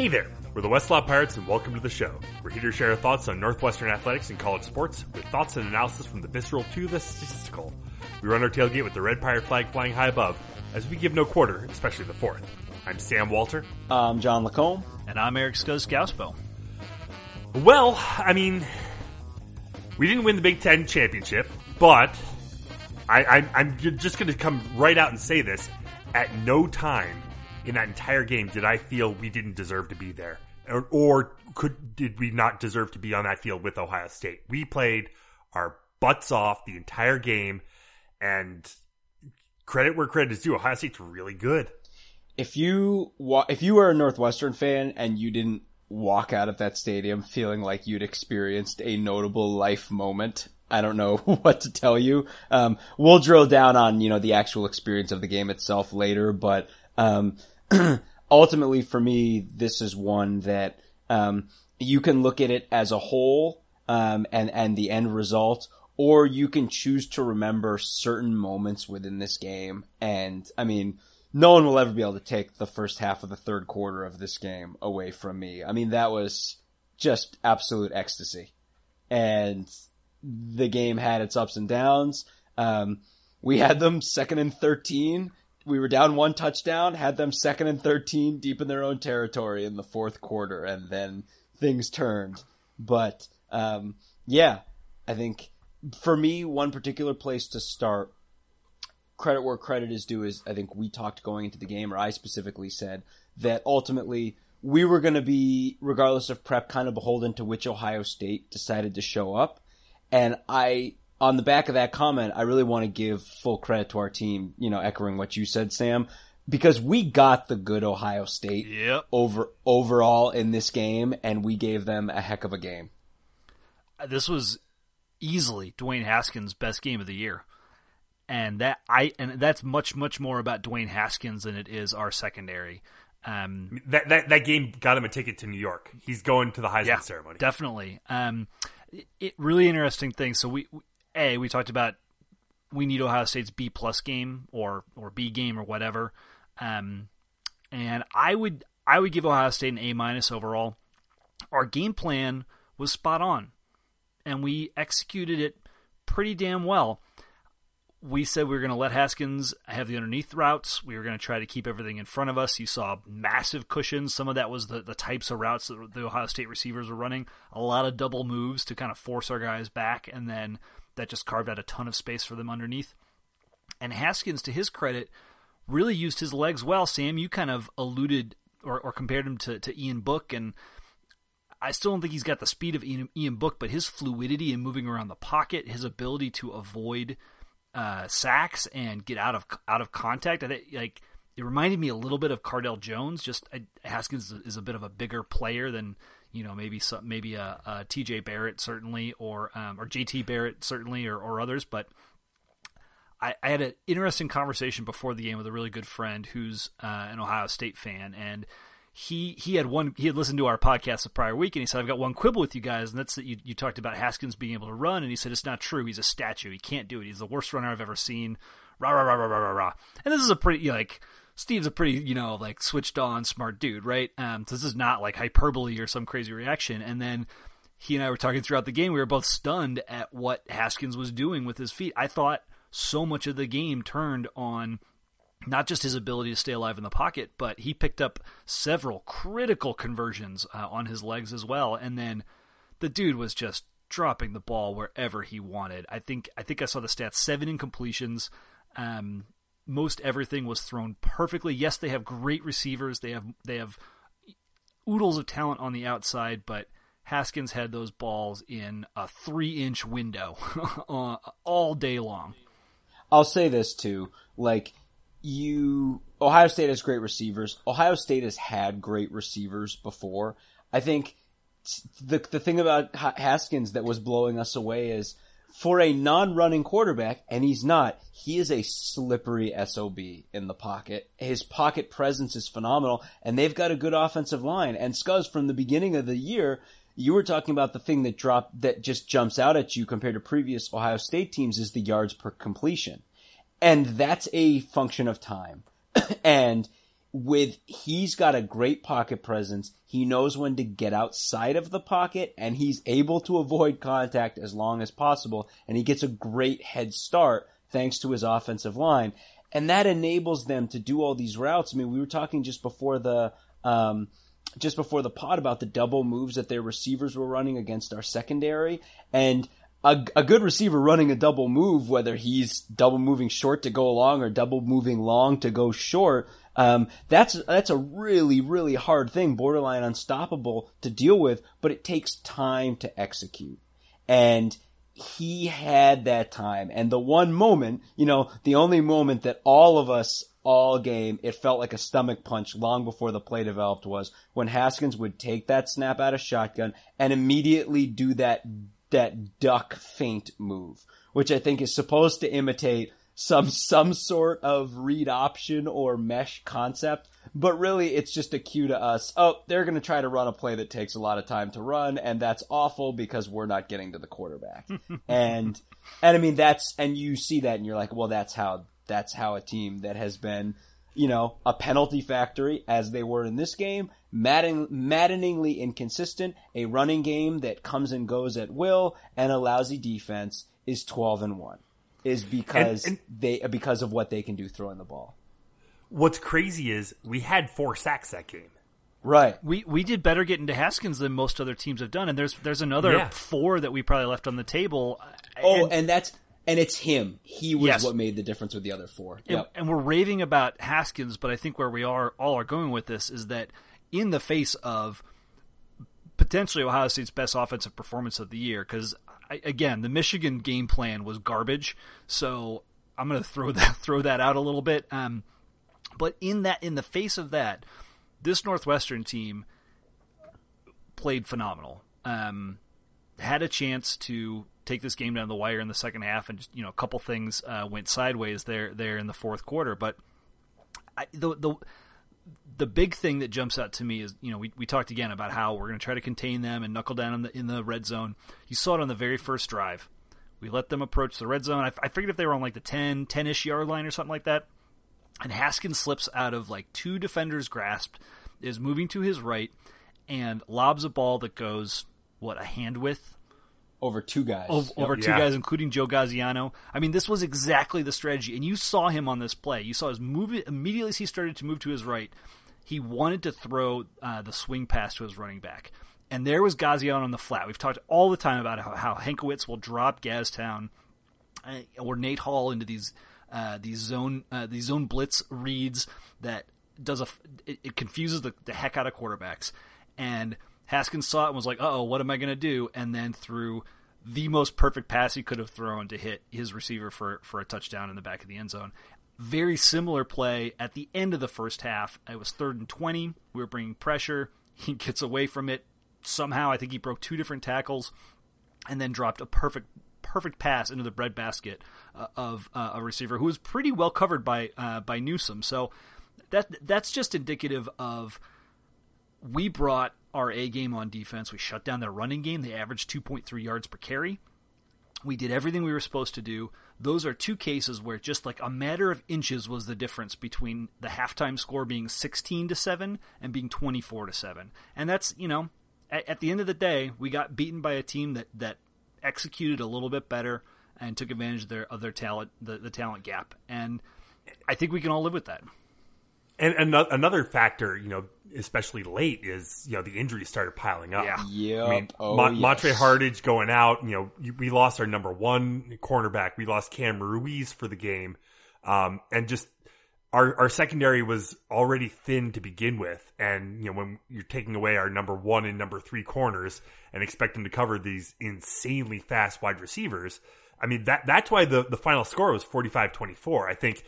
Hey there, we're the Westlaw Pirates and welcome to the show. We're here to share our thoughts on Northwestern athletics and college sports with thoughts and analysis from the visceral to the statistical. We run our tailgate with the red pirate flag flying high above as we give no quarter, especially the fourth. I'm Sam Walter. I'm John Lacombe. And I'm Eric Skoskauspo. Well, I mean, we didn't win the Big Ten championship, but I, am just going to come right out and say this. At no time in that entire game did I feel we didn't deserve to be there, or, or could did we not deserve to be on that field with Ohio State? We played our butts off the entire game, and credit where credit is due. Ohio State's really good. If you if you were a Northwestern fan and you didn't walk out of that stadium feeling like you'd experienced a notable life moment. I don't know what to tell you. Um, we'll drill down on, you know, the actual experience of the game itself later, but, um, ultimately for me, this is one that, um, you can look at it as a whole, um, and, and the end result, or you can choose to remember certain moments within this game. And, I mean, no one will ever be able to take the first half of the third quarter of this game away from me. I mean, that was just absolute ecstasy. And the game had its ups and downs. Um, we had them second and 13. We were down one touchdown, had them second and 13 deep in their own territory in the fourth quarter, and then things turned. But, um, yeah, I think for me, one particular place to start credit where credit is due is I think we talked going into the game, or I specifically said that ultimately we were going to be, regardless of prep, kind of beholden to which Ohio State decided to show up. And I, on the back of that comment, I really want to give full credit to our team, you know, echoing what you said, Sam, because we got the good Ohio State yep. over overall in this game, and we gave them a heck of a game. This was easily Dwayne Haskins' best game of the year and that I and that's much much more about Dwayne Haskins than it is our secondary. Um, that, that that game got him a ticket to New York. He's going to the Heisman yeah, ceremony. Definitely. Um, it, it, really interesting thing. So we, we a we talked about we need Ohio State's B plus game or or B game or whatever. Um, and I would I would give Ohio State an A minus overall. Our game plan was spot on, and we executed it pretty damn well we said we were going to let Haskins have the underneath routes. We were going to try to keep everything in front of us. You saw massive cushions. Some of that was the, the types of routes that the Ohio State receivers were running. A lot of double moves to kind of force our guys back, and then that just carved out a ton of space for them underneath. And Haskins, to his credit, really used his legs well. Sam, you kind of alluded or, or compared him to, to Ian Book, and I still don't think he's got the speed of Ian, Ian Book, but his fluidity in moving around the pocket, his ability to avoid – uh, sacks and get out of out of contact. I think like it reminded me a little bit of Cardale Jones. Just uh, Haskins is a bit of a bigger player than you know maybe some, maybe a, a T.J. Barrett certainly or um, or J.T. Barrett certainly or, or others. But I, I, had an interesting conversation before the game with a really good friend who's uh, an Ohio State fan and he he had one he had listened to our podcast the prior week and he said I've got one quibble with you guys and that's that you, you talked about Haskins being able to run and he said it's not true he's a statue he can't do it he's the worst runner I've ever seen rah rah rah rah rah rah rah and this is a pretty like Steve's a pretty you know like switched on smart dude right um so this is not like hyperbole or some crazy reaction and then he and I were talking throughout the game we were both stunned at what Haskins was doing with his feet I thought so much of the game turned on not just his ability to stay alive in the pocket, but he picked up several critical conversions uh, on his legs as well. And then the dude was just dropping the ball wherever he wanted. I think I think I saw the stats: seven incompletions. Um, most everything was thrown perfectly. Yes, they have great receivers. They have they have oodles of talent on the outside, but Haskins had those balls in a three-inch window all day long. I'll say this too, like you Ohio State has great receivers. Ohio State has had great receivers before. I think the the thing about Haskins that was blowing us away is for a non-running quarterback, and he's not. He is a slippery sob in the pocket. His pocket presence is phenomenal, and they've got a good offensive line. And Scuzz, from the beginning of the year, you were talking about the thing that drop that just jumps out at you compared to previous Ohio State teams is the yards per completion. And that's a function of time. and with he's got a great pocket presence. He knows when to get outside of the pocket and he's able to avoid contact as long as possible and he gets a great head start thanks to his offensive line. And that enables them to do all these routes. I mean, we were talking just before the um, just before the pod about the double moves that their receivers were running against our secondary and a, a good receiver running a double move, whether he's double moving short to go long or double moving long to go short, um, that's that's a really really hard thing, borderline unstoppable to deal with. But it takes time to execute, and he had that time. And the one moment, you know, the only moment that all of us all game, it felt like a stomach punch long before the play developed was when Haskins would take that snap out of shotgun and immediately do that that duck feint move, which I think is supposed to imitate some some sort of read option or mesh concept, but really it's just a cue to us. Oh, they're going to try to run a play that takes a lot of time to run, and that's awful because we're not getting to the quarterback. and and I mean that's and you see that and you're like, well, that's how that's how a team that has been, you know, a penalty factory as they were in this game, madden, maddeningly inconsistent, a running game that comes and goes at will, and a lousy defense is 12 and 1 is because and, and they because of what they can do throwing the ball. What's crazy is we had four sacks that game. Right. We we did better getting to Haskins than most other teams have done, and there's there's another yeah. four that we probably left on the table. Oh, and, and that's and it's him. He was yes. what made the difference with the other four. And, yep. and we're raving about Haskins, but I think where we are all are going with this is that in the face of potentially Ohio State's best offensive performance of the year, because again, the Michigan game plan was garbage. So I'm going to throw that throw that out a little bit. Um, but in that, in the face of that, this Northwestern team played phenomenal. Um, had a chance to take this game down the wire in the second half, and just you know a couple things uh, went sideways there there in the fourth quarter. But I, the the the big thing that jumps out to me is, you know, we, we talked again about how we're going to try to contain them and knuckle down in the in the red zone. You saw it on the very first drive. We let them approach the red zone. I, I figured if they were on like the 10, 10-ish yard line or something like that. And Haskins slips out of like two defenders' grasp, is moving to his right, and lobs a ball that goes, what, a hand width? Over two guys. Over, yep. two yeah. guys, including Joe Gaziano. I mean, this was exactly the strategy, and you saw him on this play. You saw his move immediately as he started to move to his right. He wanted to throw uh, the swing pass to his running back, and there was Gaziano on the flat. We've talked all the time about how, how Hankwitz will drop Gaztown uh, or Nate Hall into these uh, these zone uh, these zone blitz reads that does a it, it confuses the, the heck out of quarterbacks and Haskins saw it and was like, "Oh, what am I going to do?" And then threw the most perfect pass he could have thrown to hit his receiver for for a touchdown in the back of the end zone. Very similar play at the end of the first half. It was third and twenty. We were bringing pressure. He gets away from it somehow. I think he broke two different tackles, and then dropped a perfect perfect pass into the breadbasket uh, of uh, a receiver who was pretty well covered by uh, by Newsome. So that that's just indicative of we brought our A game on defense. We shut down their running game. They averaged 2.3 yards per carry. We did everything we were supposed to do. Those are two cases where just like a matter of inches was the difference between the halftime score being 16 to 7 and being 24 to 7. And that's, you know, at, at the end of the day, we got beaten by a team that that executed a little bit better and took advantage of their of their talent the, the talent gap. And I think we can all live with that. And another factor, you know, especially late, is you know the injuries started piling up. Yeah, yep. I mean, oh, Mo- yes. Montre Hardage going out. You know, we lost our number one cornerback. We lost Cam Ruiz for the game, um, and just our our secondary was already thin to begin with. And you know, when you're taking away our number one and number three corners and expecting to cover these insanely fast wide receivers, I mean that that's why the the final score was 45-24. I think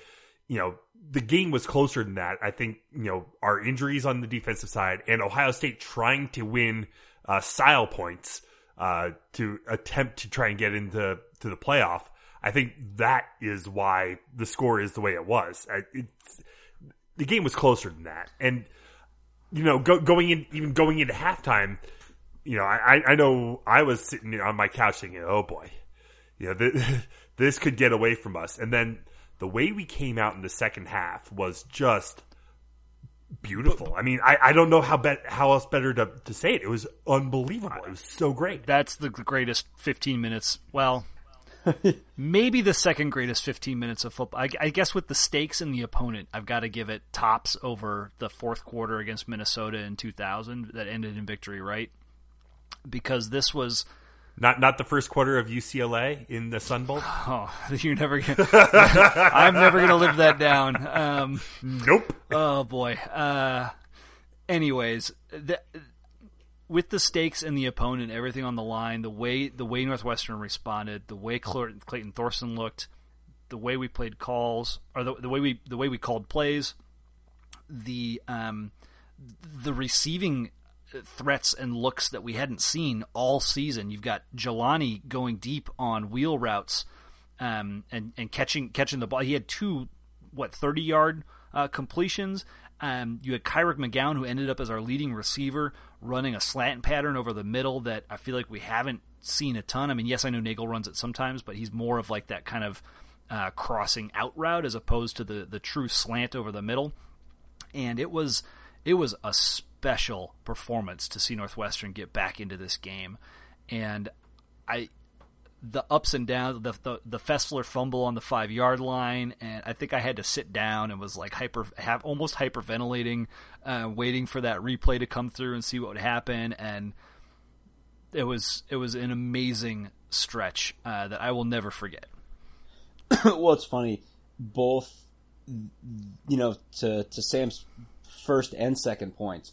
you know the game was closer than that. I think you know our injuries on the defensive side and Ohio State trying to win uh, style points uh, to attempt to try and get into to the playoff. I think that is why the score is the way it was. the game was closer than that, and you know, go, going in even going into halftime, you know, I, I know I was sitting on my couch thinking, "Oh boy, you know, this, this could get away from us," and then the way we came out in the second half was just beautiful. I mean, I, I don't know how bet how else better to, to say it. It was unbelievable. It was so great. That's the greatest 15 minutes. Well, maybe the second greatest 15 minutes of football. I, I guess with the stakes and the opponent, I've got to give it tops over the fourth quarter against Minnesota in 2000 that ended in victory, right? Because this was Not not the first quarter of UCLA in the Sun Bowl. oh, you're never gonna. I'm never gonna live that down. Um, Nope. Oh boy. Uh, anyways, the, with the stakes and the opponent, everything on the line, the way the way Northwestern responded, the way Clayton Thorson looked, the way we played calls, or the, the way we the way we called plays, the um, the receiving threats and looks that we hadn't seen all season. You've got Jelani going deep on wheel routes um, and and catching catching the ball. He had two what thirty yard uh, completions. Um, you had Kyric McGowan, who ended up as our leading receiver, running a slant pattern over the middle that I feel like we haven't seen a ton. I mean, yes, I know Nagel runs it sometimes, but he's more of like that kind of uh, crossing out route as opposed to the the true slant over the middle. And it was it was a special performance to see Northwestern get back into this game, and I the ups and downs, the, the the Fessler fumble on the five yard line, and I think I had to sit down and was like hyper, have almost hyperventilating, uh, waiting for that replay to come through and see what would happen. And it was it was an amazing stretch uh, that I will never forget. well, it's funny. Both, you know, to to Sam's first and second points,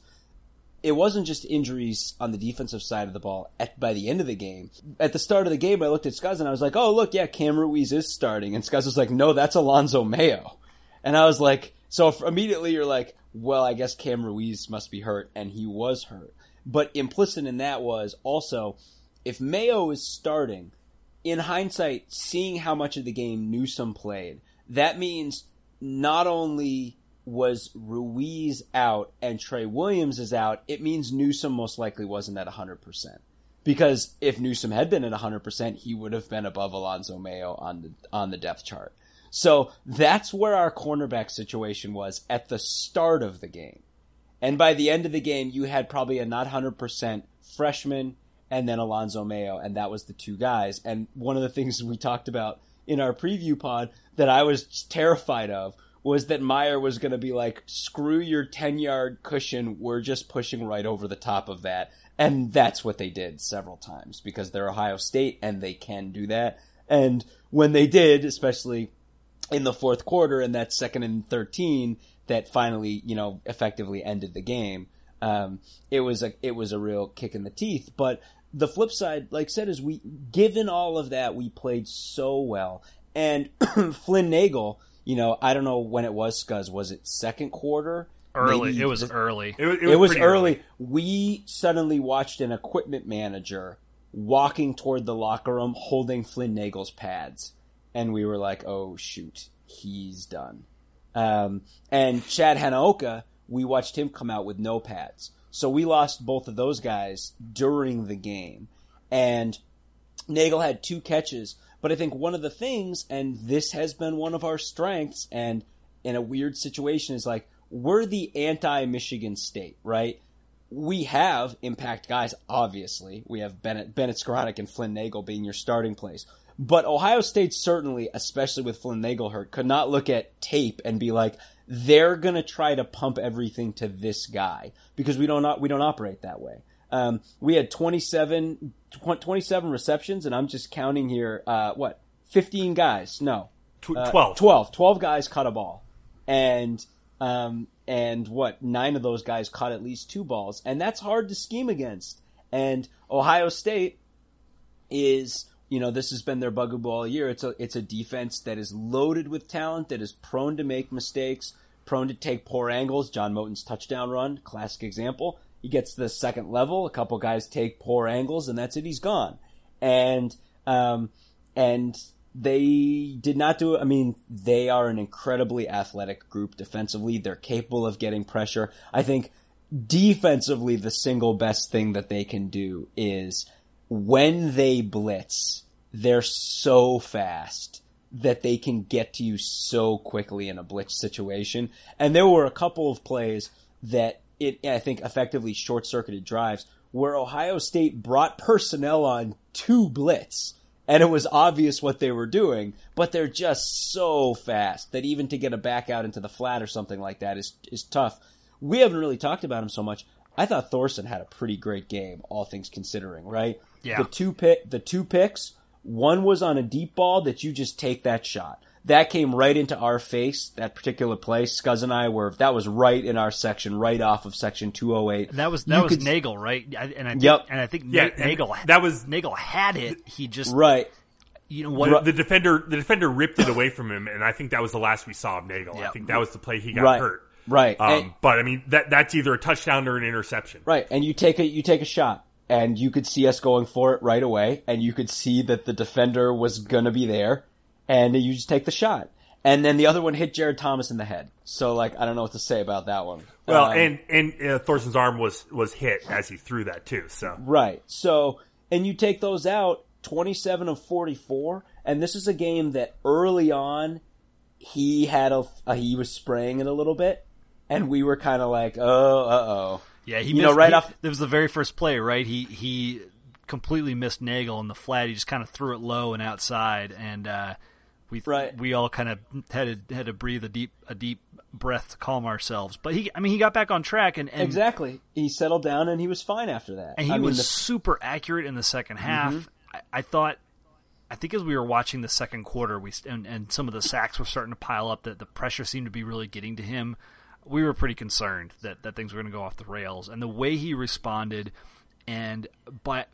it wasn't just injuries on the defensive side of the ball at, by the end of the game. At the start of the game, I looked at Scuzz and I was like, oh, look, yeah, Cam Ruiz is starting. And Scuzz was like, no, that's Alonzo Mayo. And I was like, so immediately you're like, well, I guess Cam Ruiz must be hurt. And he was hurt. But implicit in that was also, if Mayo is starting, in hindsight, seeing how much of the game Newsome played, that means not only was Ruiz out and Trey Williams is out, it means Newsome most likely wasn't at 100%. Because if Newsome had been at 100%, he would have been above Alonzo Mayo on the, on the depth chart. So that's where our cornerback situation was at the start of the game. And by the end of the game, you had probably a not 100% freshman and then Alonzo Mayo, and that was the two guys. And one of the things we talked about in our preview pod that I was terrified of was that Meyer was going to be like, screw your 10 yard cushion, we're just pushing right over the top of that. And that's what they did several times because they're Ohio State and they can do that. And when they did, especially in the fourth quarter and that second and 13 that finally, you know, effectively ended the game, um, it was a, it was a real kick in the teeth. But the flip side, like I said, is we, given all of that, we played so well. And Flynn Nagel, you know, I don't know when it was, Scuzz. Was it second quarter? Early. Maybe it was early. It, was- It was pretty early. We suddenly watched an equipment manager walking toward the locker room holding Flynn Nagel's pads. And we were like, oh shoot, he's done. Um, and Chad Hanaoka, we watched him come out with no pads. So we lost both of those guys during the game. And Nagel had two catches, but I think one of the things, and this has been one of our strengths, and in a weird situation, is like we're the anti-Michigan State, right? We have impact guys, obviously. We have Bennett, Bennett Skowronek and Flynn Nagel being your starting place. But Ohio State certainly, especially with Flynn Nagel hurt, could not look at tape and be like, they're gonna try to pump everything to this guy because we don't we don't operate that way. Um, we had 27, 27 receptions, and I'm just counting here. Uh, what? 15 guys? No, Uh, 12. 12. 12 guys caught a ball, and um, and what? Nine of those guys caught at least two balls, and that's hard to scheme against. And Ohio State is you know this has been their bugaboo all year. It's a it's a defense that is loaded with talent, that is prone to make mistakes, prone to take poor angles. John Moten's touchdown run, classic example. He gets to the second level, a couple guys take poor angles, and that's it. He's gone. And um, and they did not do it. I mean, they are an incredibly athletic group defensively. They're capable of getting pressure. I think defensively, the single best thing that they can do is when they blitz, they're so fast that they can get to you so quickly in a blitz situation. And there were a couple of plays that it, I think, effectively short circuited drives where Ohio State brought personnel on to blitz. And it was obvious what they were doing, but they're just so fast that even to get a back out into the flat or something like that is, is tough. We haven't really talked about him so much. I thought Thorson had a pretty great game, all things considering, right? Yeah. The two pick, the two picks, one was on a deep ball that you just take that shot that came right into our face. That particular play, Scuzz and I were that was right in our section, right off of section two hundred eight. That was that you was could, Nagel, right? And I think, yep. and I think yeah, Nagel that was Nagel had it. He just right. You know what? The, the, defender, the defender ripped it away from him, and I think that was the last we saw of Nagel. Yep. I think that was the play he got right. hurt. Right. Um, and, but I mean, that that's either a touchdown or an interception. Right. And you take a you take a shot, and you could see us going for it right away, and you could see that the defender was gonna be there, and you just take the shot and then the other one hit Jared Thomas in the head. So like I don't know what to say about that one. Well, um, and and uh, Thorson's arm was was hit as he threw that too. So right. So and you take those out, twenty seven of forty four, and this is a game that early on he had a uh, he was spraying it a little bit, and we were kind of like, oh, uh oh. Yeah, he you missed, know right he, off. It was the very first play, right? He he completely missed Nagel in the flat. He just kind of threw it low and outside, and. uh we right. we all kind of had to had to breathe a deep a deep breath to calm ourselves. But he, I mean, he got back on track and, and exactly he settled down and he was fine after that. And he I was mean, the... super accurate in the second half. Mm-hmm. I, I, thought. I think as we were watching the second quarter, we and, and some of the sacks were starting to pile up. That the pressure seemed to be really getting to him. We were pretty concerned that, that things were going to go off the rails. And the way he responded, and by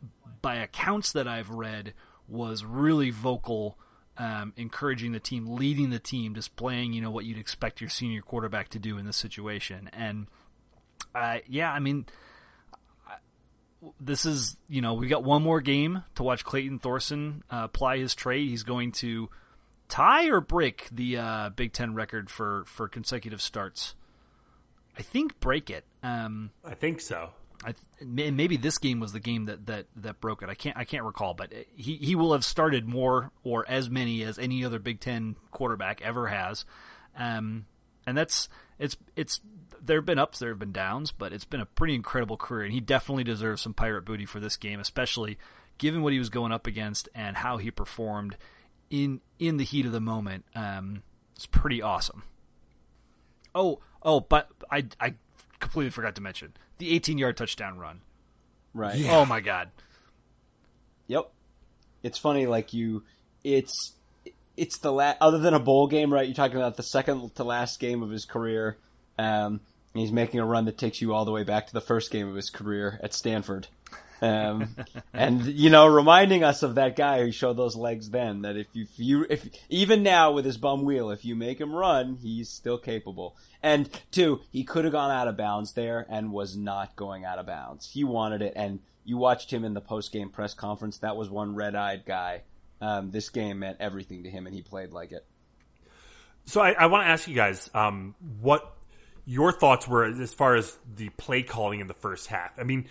by accounts that I've read, was really vocal um, encouraging the team, leading the team, displaying you know what you'd expect your senior quarterback to do in this situation. And uh, yeah, I mean, this is you know we got one more game to watch Clayton Thorson uh, apply his trade. He's going to tie or break the uh, Big Ten record for for consecutive starts. I think break it. Um, I think so. I, maybe this game was the game that, that, that broke it. I can't I can't recall, but he, he will have started more or as many as any other Big Ten quarterback ever has, um, and that's it's it's there have been ups, there have been downs, but it's been a pretty incredible career, and he definitely deserves some pirate booty for this game, especially given what he was going up against and how he performed in in the heat of the moment. Um, it's pretty awesome. Oh oh, but I I completely forgot to mention the 18 yard touchdown run. Right. Yeah. Oh my god. Yep. It's funny, like you, it's it's the last other than a bowl game, right? You're talking about the second to last game of his career. Um, he's making a run that takes you all the way back to the first game of his career at Stanford. Um, and you know, reminding us of that guy who showed those legs then. That if you, if you, if even now with his bum wheel, if you make him run, he's still capable. And two, he could have gone out of bounds there and was not going out of bounds. He wanted it, and you watched him in the post game press conference. That was one red eyed guy. Um, this game meant everything to him, and he played like it. So I, I want to ask you guys um, what your thoughts were as far as the play calling in the first half. I mean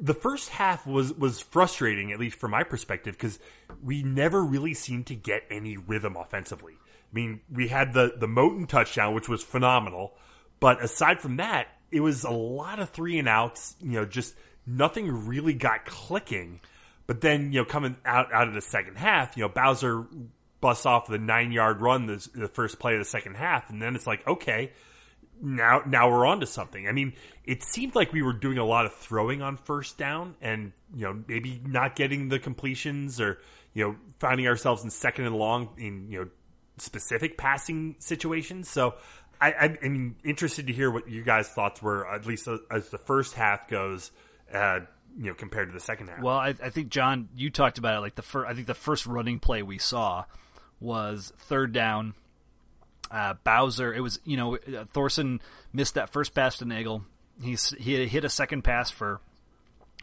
the first half was was frustrating, at least from my perspective, because we never really seemed to get any rhythm offensively. I mean, we had the the Moten touchdown, which was phenomenal, but aside from that, it was a lot of three and outs. You know, just nothing really got clicking. But then, you know, coming out out of the second half, you know, Bowser busts off the nine yard run the, the first play of the second half, and then it's like, okay, now now we're on to something. I mean, it seemed like we were doing a lot of throwing on first down and, you know, maybe not getting the completions or, you know, finding ourselves in second and long in, you know, specific passing situations. So I, mean, interested to hear what you guys' thoughts were, at least as the first half goes, uh, you know, compared to the second half. Well, I, I think John, you talked about it. Like the first, I think the first running play we saw was third down uh, Bowser, it was you know uh, Thorson missed that first pass to Nagel. He's he hit a second pass for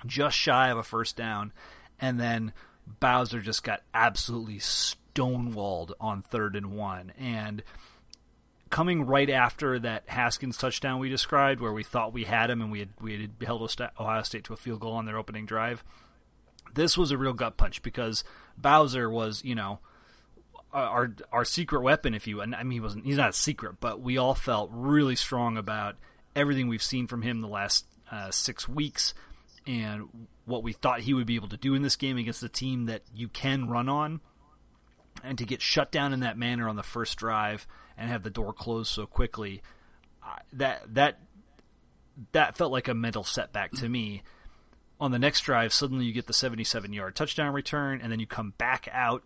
just shy of a first down, and then Bowser just got absolutely stonewalled on third and one. And coming right after that Haskins touchdown we described, where we thought we had him and we had we had held Ohio State to a field goal on their opening drive. This was a real gut punch because Bowser was you know our our secret weapon, if you and I mean he wasn't he's not a secret, but we all felt really strong about everything we've seen from him the last uh, six weeks and what we thought he would be able to do in this game against a team that you can run on, and to get shut down in that manner on the first drive and have the door closed so quickly, uh, that that that felt like a mental setback to me. On the next drive, suddenly you get the 77 yard touchdown return, and then you come back out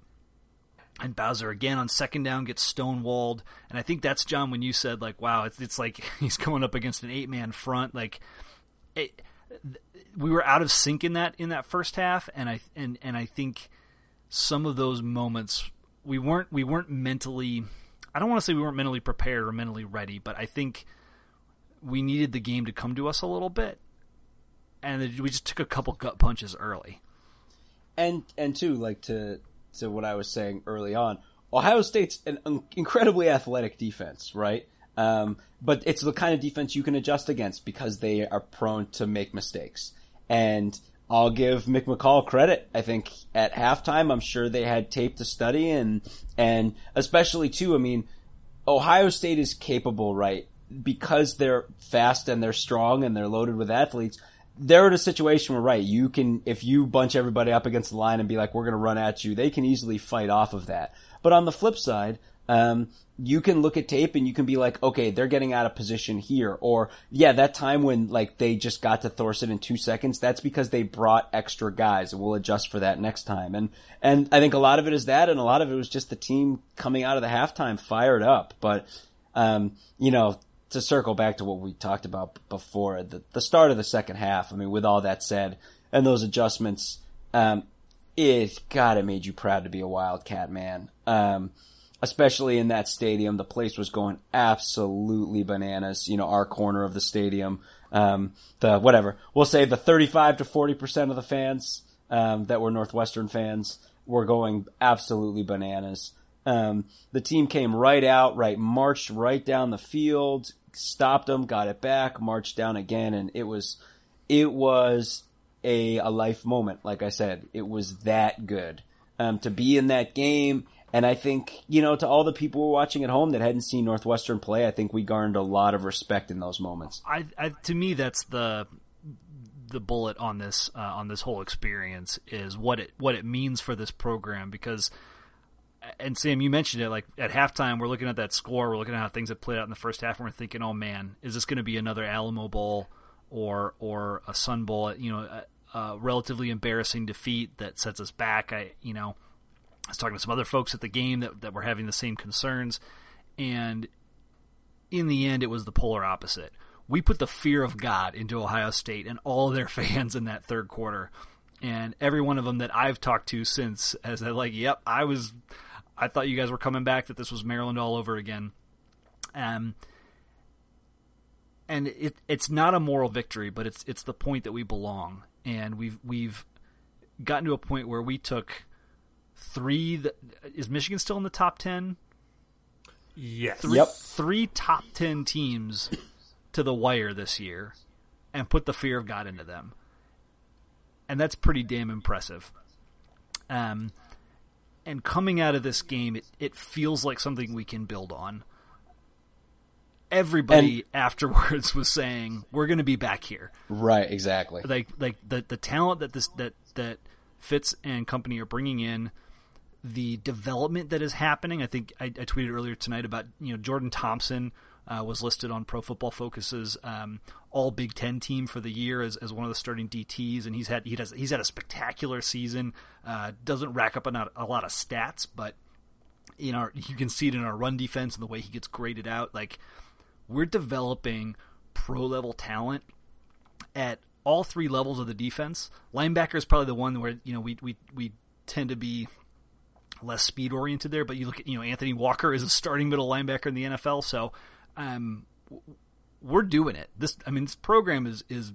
and Bowser again on second down gets stonewalled, and I think that's John when you said like, "Wow, it's it's like he's going up against an eight man front." Like, it, we were out of sync in that in that first half, and I and and I think some of those moments we weren't we weren't mentally. I don't want to say we weren't mentally prepared or mentally ready, but I think we needed the game to come to us a little bit, and we just took a couple gut punches early. And and two, like to to what I was saying early on, Ohio State's an incredibly athletic defense, right? Um, but it's the kind of defense you can adjust against because they are prone to make mistakes. And I'll give Mick McCall credit. I think at halftime, I'm sure they had tape to study and, and especially too, I mean, Ohio State is capable, right? Because they're fast and they're strong and they're loaded with athletes. They're in a situation where, right, you can, if you bunch everybody up against the line and be like, we're going to run at you, they can easily fight off of that. But on the flip side, um, you can look at tape and you can be like, okay, they're getting out of position here. Or, yeah, that time when, like, they just got to Thorson in two seconds, that's because they brought extra guys and we'll adjust for that next time. And, and I think a lot of it is that and a lot of it was just the team coming out of the halftime fired up. But, um, you know, to circle back to what we talked about before, the, the start of the second half, I mean, with all that said, and those adjustments, um, it, God, it made you proud to be a Wildcat, man. Um, especially in that stadium. The place was going absolutely bananas. You know, our corner of the stadium, um, the whatever we'll say the 35 to 40 percent of the fans um, that were Northwestern fans were going absolutely bananas. Um, the team came right out, right, marched right down the field, stopped them, got it back, marched down again, and it was, it was a, a life moment. Like I said, it was that good. Um, to be in that game and I think, you know, to all the people who were watching at home that hadn't seen Northwestern play, I think we garnered a lot of respect in those moments. I, I to me, that's the the bullet on this uh, on this whole experience is what it what it means for this program because. And Sam, you mentioned it. Like at halftime, we're looking at that score. We're looking at how things have played out in the first half, and we're thinking, "Oh man, is this going to be another Alamo Bowl or or a Sun Bowl? You know, a, a relatively embarrassing defeat that sets us back." I, you know, I was talking to some other folks at the game that, that were having the same concerns, and in the end, it was the polar opposite. We put the fear of God into Ohio State and all their fans in that third quarter, and every one of them that I've talked to since has said, like, "Yep, I was, I thought you guys were coming back. That this was Maryland all over again." Um, and it, it's not a moral victory, but it's it's the point that we belong, and we've we've gotten to a point where we took three. That, is Michigan still in the top ten? Yes. Three, Yep. Three top ten teams to the wire this year, and put the fear of God into them, and that's pretty damn impressive. Um, and coming out of this game, it, it feels like something we can build on. Everybody afterwards was saying, "We're going to be back here." Right, exactly. like like the the talent that this that that Fitz and company are bringing in, the development that is happening. I think I, I tweeted earlier tonight about you know Jordan Thompson uh, was listed on Pro Football Focus's um, All Big Ten team for the year as, as one of the starting DTS, and he's had he does he's had a spectacular season. Uh, doesn't rack up a, not a lot of stats, but in our you can see it in our run defense and the way he gets graded out. Like we're developing pro level talent at all three levels of the defense. Linebacker is probably the one where you know we we we tend to be less speed oriented there. But you look at you know Anthony Walker is a starting middle linebacker in the NFL, so um, we're doing it. This I mean this program is is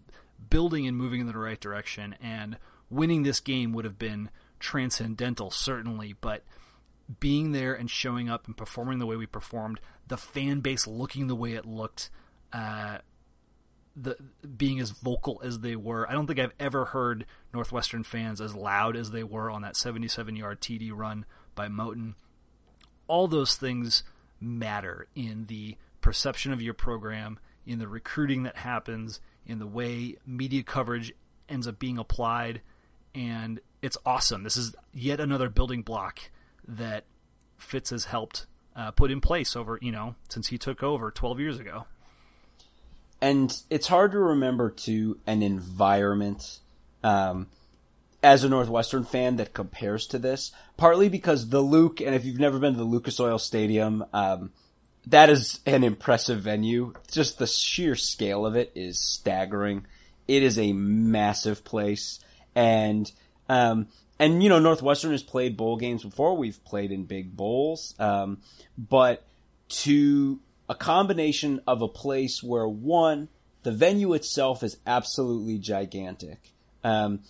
building and moving in the right direction, and winning this game would have been transcendental certainly, but being there and showing up and performing the way we performed, the fan base looking the way it looked, uh, the being as vocal as they were. I don't think I've ever heard Northwestern fans as loud as they were on that 77 yard TD run by Moten. All those things matter in the perception of your program, in the recruiting that happens, in the way media coverage ends up being applied, and it's awesome. This is yet another building block that Fitz has helped uh, put in place over you know since he took over 12 years ago. And it's hard to remember to an environment um, as a Northwestern fan that compares to this. Partly because the Luke, and if you've never been to the Lucas Oil Stadium, um, that is an impressive venue. Just the sheer scale of it is staggering. It is a massive place, and um, and you know Northwestern has played bowl games before. We've played in big bowls, um, but to a combination of a place where one, the venue itself is absolutely gigantic. Um,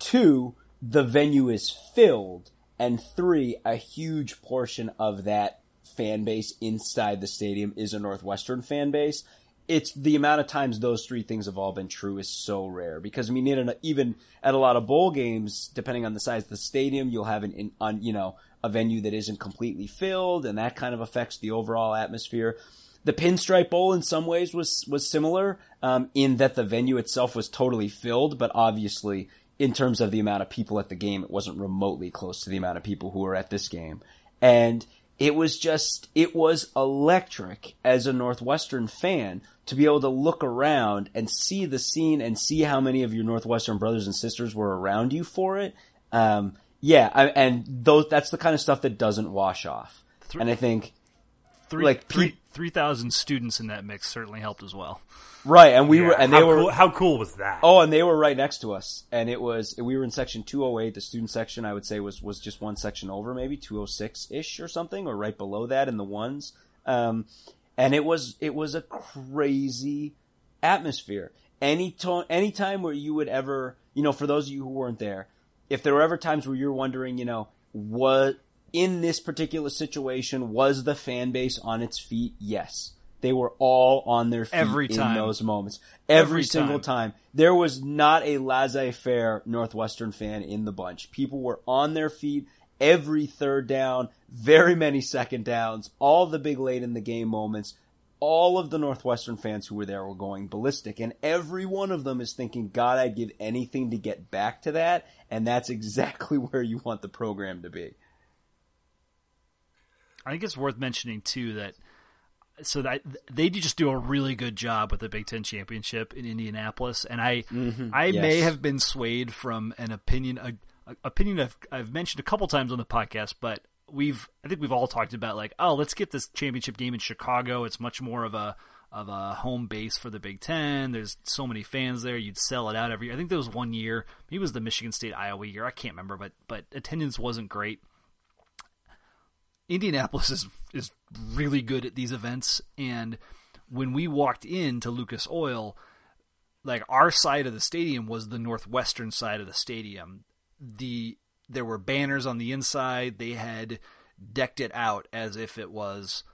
two, the venue is filled, and three, a huge portion of that fan base inside the stadium is a Northwestern fan base. It's the amount of times those three things have all been true is so rare because I mean, even at a lot of bowl games, depending on the size of the stadium, you'll have an in, on you know a venue that isn't completely filled, and that kind of affects the overall atmosphere. The Pinstripe Bowl, in some ways, was was similar um, in that the venue itself was totally filled, but obviously, in terms of the amount of people at the game, it wasn't remotely close to the amount of people who were at this game. And it was just, it was electric as a Northwestern fan to be able to look around and see the scene and see how many of your Northwestern brothers and sisters were around you for it. Um, yeah, I, and those, that's the kind of stuff that doesn't wash off. And I think, Three, like, three, pe- 3,000 students in that mix certainly helped as well. Right, and we Yeah, were, and they were, cool, how cool was that? Oh, and they were right next to us, and it was we were in section 208. The student section, I would say, was was just one section over, maybe 206 ish or something, or right below that in the ones. Um, and it was it was a crazy atmosphere. Any to- any time where you would ever, you know, for those of you who weren't there, if there were ever times where you're wondering, you know, what in this particular situation was the fan base on its feet? Yes. They were all on their feet Every in those moments. Every, Every single time. time. There was not a laissez-faire Northwestern fan in the bunch. People were on their feet every third down, very many second downs, all the big late in the game moments. All of the Northwestern fans who were there were going ballistic, and every one of them is thinking, God, I'd give anything to get back to that, and that's exactly where you want the program to be. I think it's worth mentioning too that so that they just do a really good job with the Big Ten championship in Indianapolis, and I mm-hmm. I may have been swayed from an opinion a, a opinion I've I've mentioned a couple times on the podcast, but we've I think we've all talked about like oh let's get this championship game in Chicago. It's much more of a of a home base for the Big Ten. There's so many fans there. You'd sell it out every. I think there was one year. Maybe it was the Michigan State Iowa year. I can't remember, but but attendance wasn't great. Indianapolis is is really good at these events. And when we walked into Lucas Oil like our side of the stadium was the northwestern side of the stadium. The there were banners on the inside. They had decked it out as if it was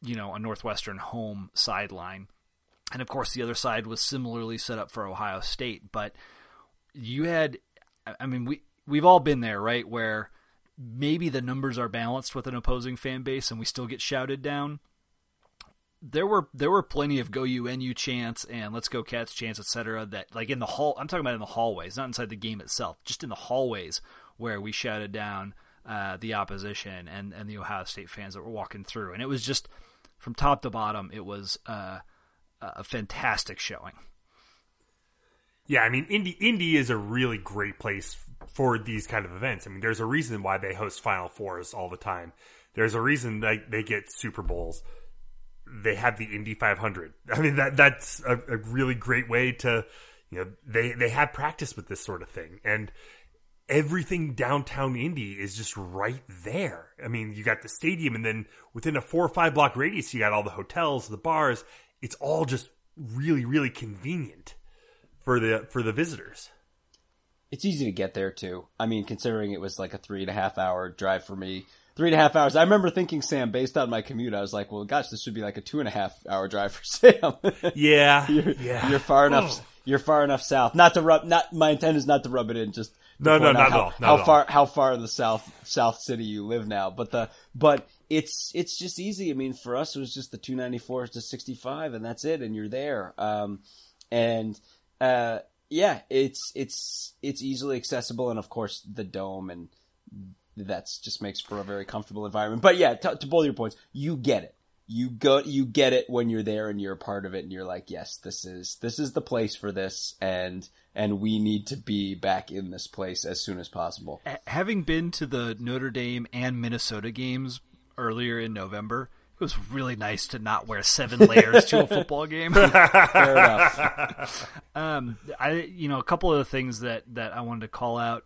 you know a northwestern home sideline. And of course the other side was similarly set up for Ohio State. But you had I- mean we we've all been there right where maybe the numbers are balanced with an opposing fan base and we still get shouted down. There were there were plenty of go UNU chants and let's go Cats chants, etc. That like in the hall, I'm talking about in the hallways, not inside the game itself, just in the hallways where we shouted down uh, the opposition and and the Ohio State fans that were walking through, and it was just from top to bottom, it was uh, a fantastic showing. Yeah, I mean, Indy Indy is a really great place for these kind of events. I mean, there's a reason why they host Final Fours all the time. There's a reason that they get Super Bowls. They have the Indy 500. I mean, that that's a, a really great way to, you know, they they have practice with this sort of thing, and everything downtown Indy is just right there. I mean, you got the stadium, and then within a four or five block radius, you got all the hotels, the bars. It's all just really, really convenient for the for the visitors. It's easy to get there too. I mean, considering it was like a three and a half hour drive for me, three and a half hours. I remember thinking, Sam, based on my commute, I was like, well, gosh, this should be like a two and a half hour drive for Sam. Yeah, you're, yeah. you're far enough. You're far enough south. Not to rub. Not my intent is not to rub it in. Just No, no, not out at how, all, not how at all. far how far in the south south city you live now. But the but it's it's just easy. I mean, for us, it was just the two ninety four to sixty five, and that's it, and you're there. Um, and uh, yeah, it's it's it's easily accessible, and of course the dome and that's just makes for a very comfortable environment. But yeah, to, to both your points, you get it. You go, you get it when you're there and you're a part of it, and you're like, yes, this is this is the place for this, and and we need to be back in this place as soon as possible. Having been to the Notre Dame and Minnesota games earlier in November, it was really nice to not wear seven layers to a football game. Fair enough. um, I, you know, a couple of the things that, that I wanted to call out,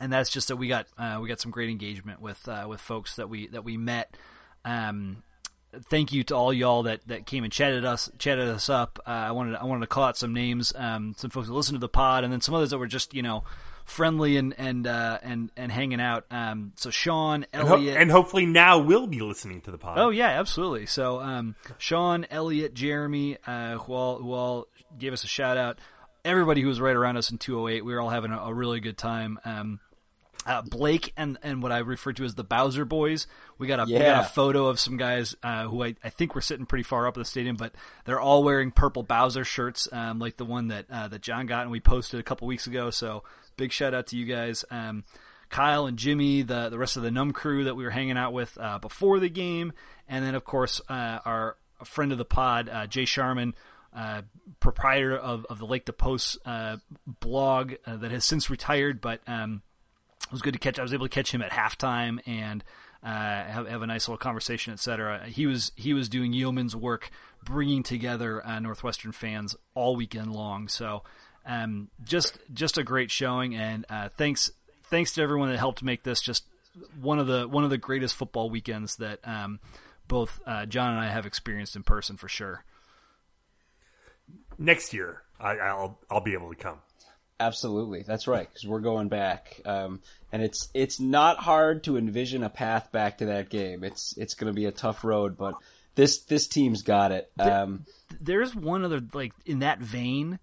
and that's just that we got uh, we got some great engagement with uh, with folks that we that we met. Um, thank you to all y'all that, that came and chatted us chatted us up. Uh, I wanted I wanted to call out some names, um, some folks that listened to the pod, and then some others that were just you know friendly and and uh, and and hanging out. Um, so Sean And, ho- and hopefully now we'll be listening to the pod. Oh yeah, absolutely. So um, Sean, Elliot, Jeremy, uh, who all who all gave us a shout out. Everybody who was right around us in 208, we were all having a, a really good time. Um, uh, Blake and, and what I refer to as the Bowser Boys. We got a we got a photo of some guys uh, who I, I think were sitting pretty far up in the stadium, but they're all wearing purple Bowser shirts, um, like the one that uh, that John got and we posted a couple weeks ago. So big shout out to you guys. Um, Kyle and Jimmy, the the rest of the Numb crew that we were hanging out with uh, before the game, and then of course uh, our friend of the pod, uh, Jay Sharman, uh, proprietor of, of the Lake the Posts uh, blog uh, that has since retired, but um, it was good to catch. I was able to catch him at halftime and have, have a nice little conversation, etc. He was he was doing yeoman's work, bringing together Northwestern fans all weekend long. So um, just just a great showing, and uh, thanks thanks to everyone that helped make this just one of the one of the greatest football weekends that um, both uh, John and I have experienced in person for sure. Next year, I, I'll I'll be able to come. Absolutely, that's right. Because we're going back, um, and it's it's not hard to envision a path back to that game. It's it's going to be a tough road, but this this team's got it. Um, there's one other like in that vein.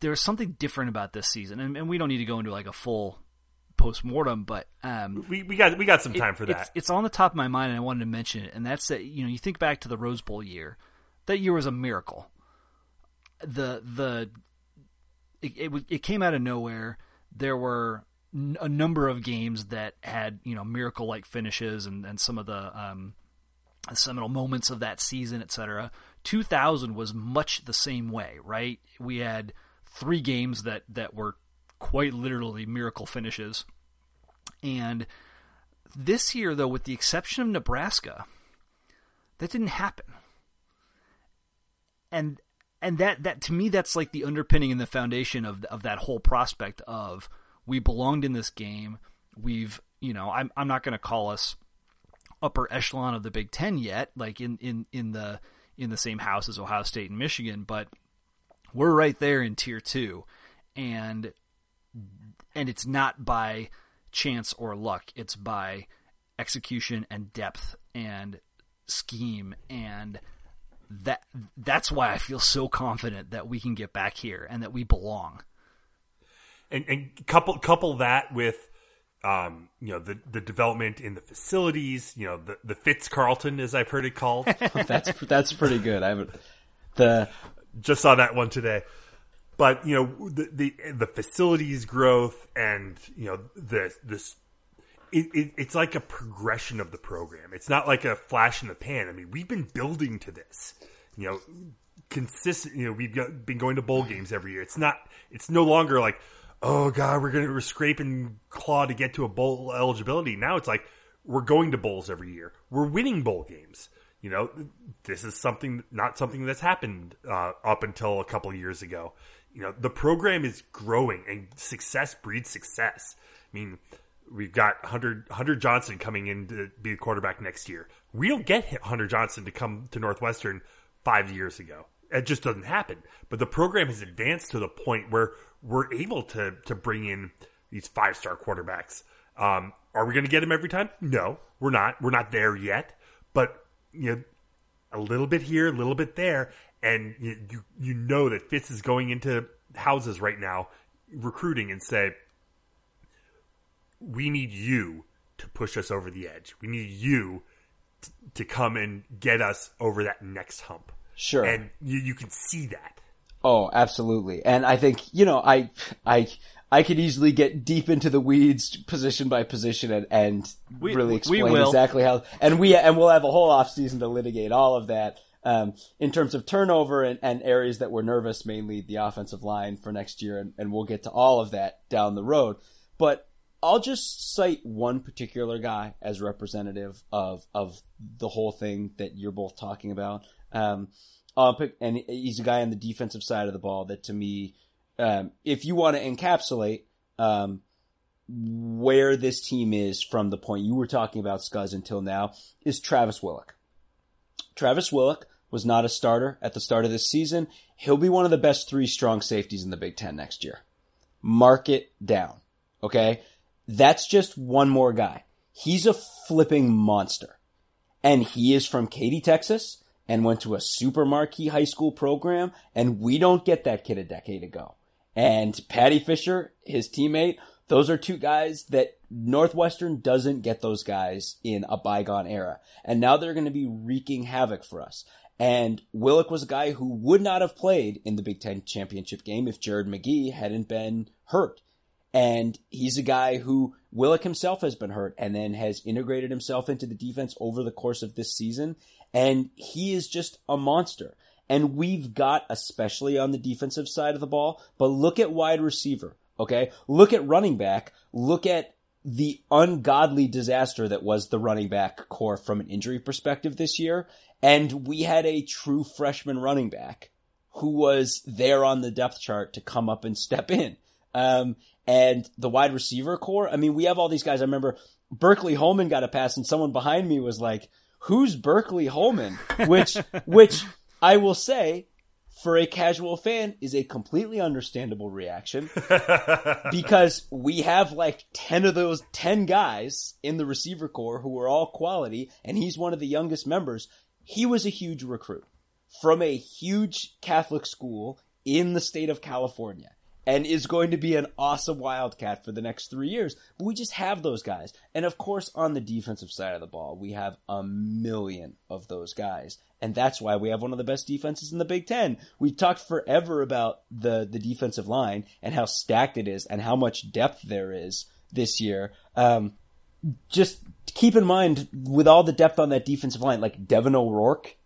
There's something different about this season, and, and we don't need to go into like a full post mortem, but um, We we got we got some time for that. it's on the top of my mind, and I wanted to mention it. And that's that you know you think back to the Rose Bowl year. That year was a miracle. The the it it, it came out of nowhere. There were n- a number of games that had you know miracle like finishes, and and some of the um, seminal moments of that season, etc. 2000 was much the same way, right? We had three games that that were quite literally miracle finishes. And this year though with the exception of Nebraska, that didn't happen. And and that that to me that's like the underpinning and the foundation of of that whole prospect of we belonged in this game. We've, you know, I'm I'm not going to call us upper echelon of the Big Ten yet, like in, in, in the in the same house as Ohio State and Michigan, but we're right there in tier two, and and it's not by chance or luck; it's by execution and depth and scheme, and that that's why I feel so confident that we can get back here and that we belong. and, and couple couple that with um, you know the the development in the facilities, you know the the Fitz Carlton as I've heard it called. that's that's pretty good. I haven't the Just saw that one today. But you know the the the facilities growth and you know the this it, it, it's like a progression of the program. It's not like a flash in the pan. I mean, we've been building to this. You know, consistent. You know, we've got, been going to bowl games every year. It's not. It's no longer like, oh god, we're gonna we're scraping claw to get to a bowl eligibility. Now it's like we're going to bowls every year. We're winning bowl games. You know, this is something not something that's happened uh, up until a couple years ago. You know, the program is growing, and success breeds success. I mean, we've got Hunter Hunter Johnson coming in to be the quarterback next year. We don't get Hunter Johnson to come to Northwestern five years ago. It just doesn't happen. But the program has advanced to the point where we're able to to bring in these five star quarterbacks. Um, are we going to get him every time? No, we're not. We're not there yet. But you know, a little bit here, a little bit there, and you you, you know that Fitz is going into houses right now, recruiting and say, we need you to push us over the edge. We need you t- to come and get us over that next hump. Sure. And you, you can see that. Oh, absolutely. And I think, you know, I, I, I could easily get deep into the weeds position by position and, and We- really explain exactly how, and we, and we'll have a whole off season to litigate all of that. Um, in terms of turnover and, and areas that we're nervous, mainly the offensive line for next year, and, and we'll get to all of that down the road. But I'll just cite one particular guy as representative of of the whole thing that you're both talking about. Um, I'll pick, and he's a guy on the defensive side of the ball that to me, um, if you want to encapsulate um, where this team is from the point you were talking about, Scuzz, until now, is Travis Whillock. Travis Whillock was not a starter at the start of this season. He'll be one of the best three strong safeties in the Big Ten next year. Mark it down. Okay? That's just one more guy. He's a flipping monster. And he is from Katy, Texas, and went to a super marquee high school program, and we don't get that kid a decade ago. And Paddy Fisher, his teammate, those are two guys that Northwestern doesn't get those guys in a bygone era. And now they're going to be wreaking havoc for us. And Whillock was a guy who would not have played in the Big Ten championship game if Jared McGee hadn't been hurt. And he's a guy who Whillock himself has been hurt and then has integrated himself into the defense over the course of this season. And he is just a monster. And we've got, especially on the defensive side of the ball, but look at wide receiver. Okay. Look at running back. Look at the ungodly disaster that was the running back core from an injury perspective this year. And we had a true freshman running back who was there on the depth chart to come up and step in. Um, and the wide receiver core, I mean, we have all these guys. I remember Berkeley Holman got a pass and someone behind me was like, who's Berkeley Holman? Which, which I will say for a casual fan is a completely understandable reaction because we have like 10 of those 10 guys in the receiver core who are all quality and he's one of the youngest members. He was a huge recruit from a huge Catholic school in the state of California and is going to be an awesome Wildcat for the next three years. But we just have those guys. And of course, on the defensive side of the ball, we have a million of those guys. And that's why we have one of the best defenses in the Big Ten. We've talked forever about the, the defensive line and how stacked it is and how much depth there is this year. Um, just keep in mind with all the depth on that defensive line, like Devin O'Rourke,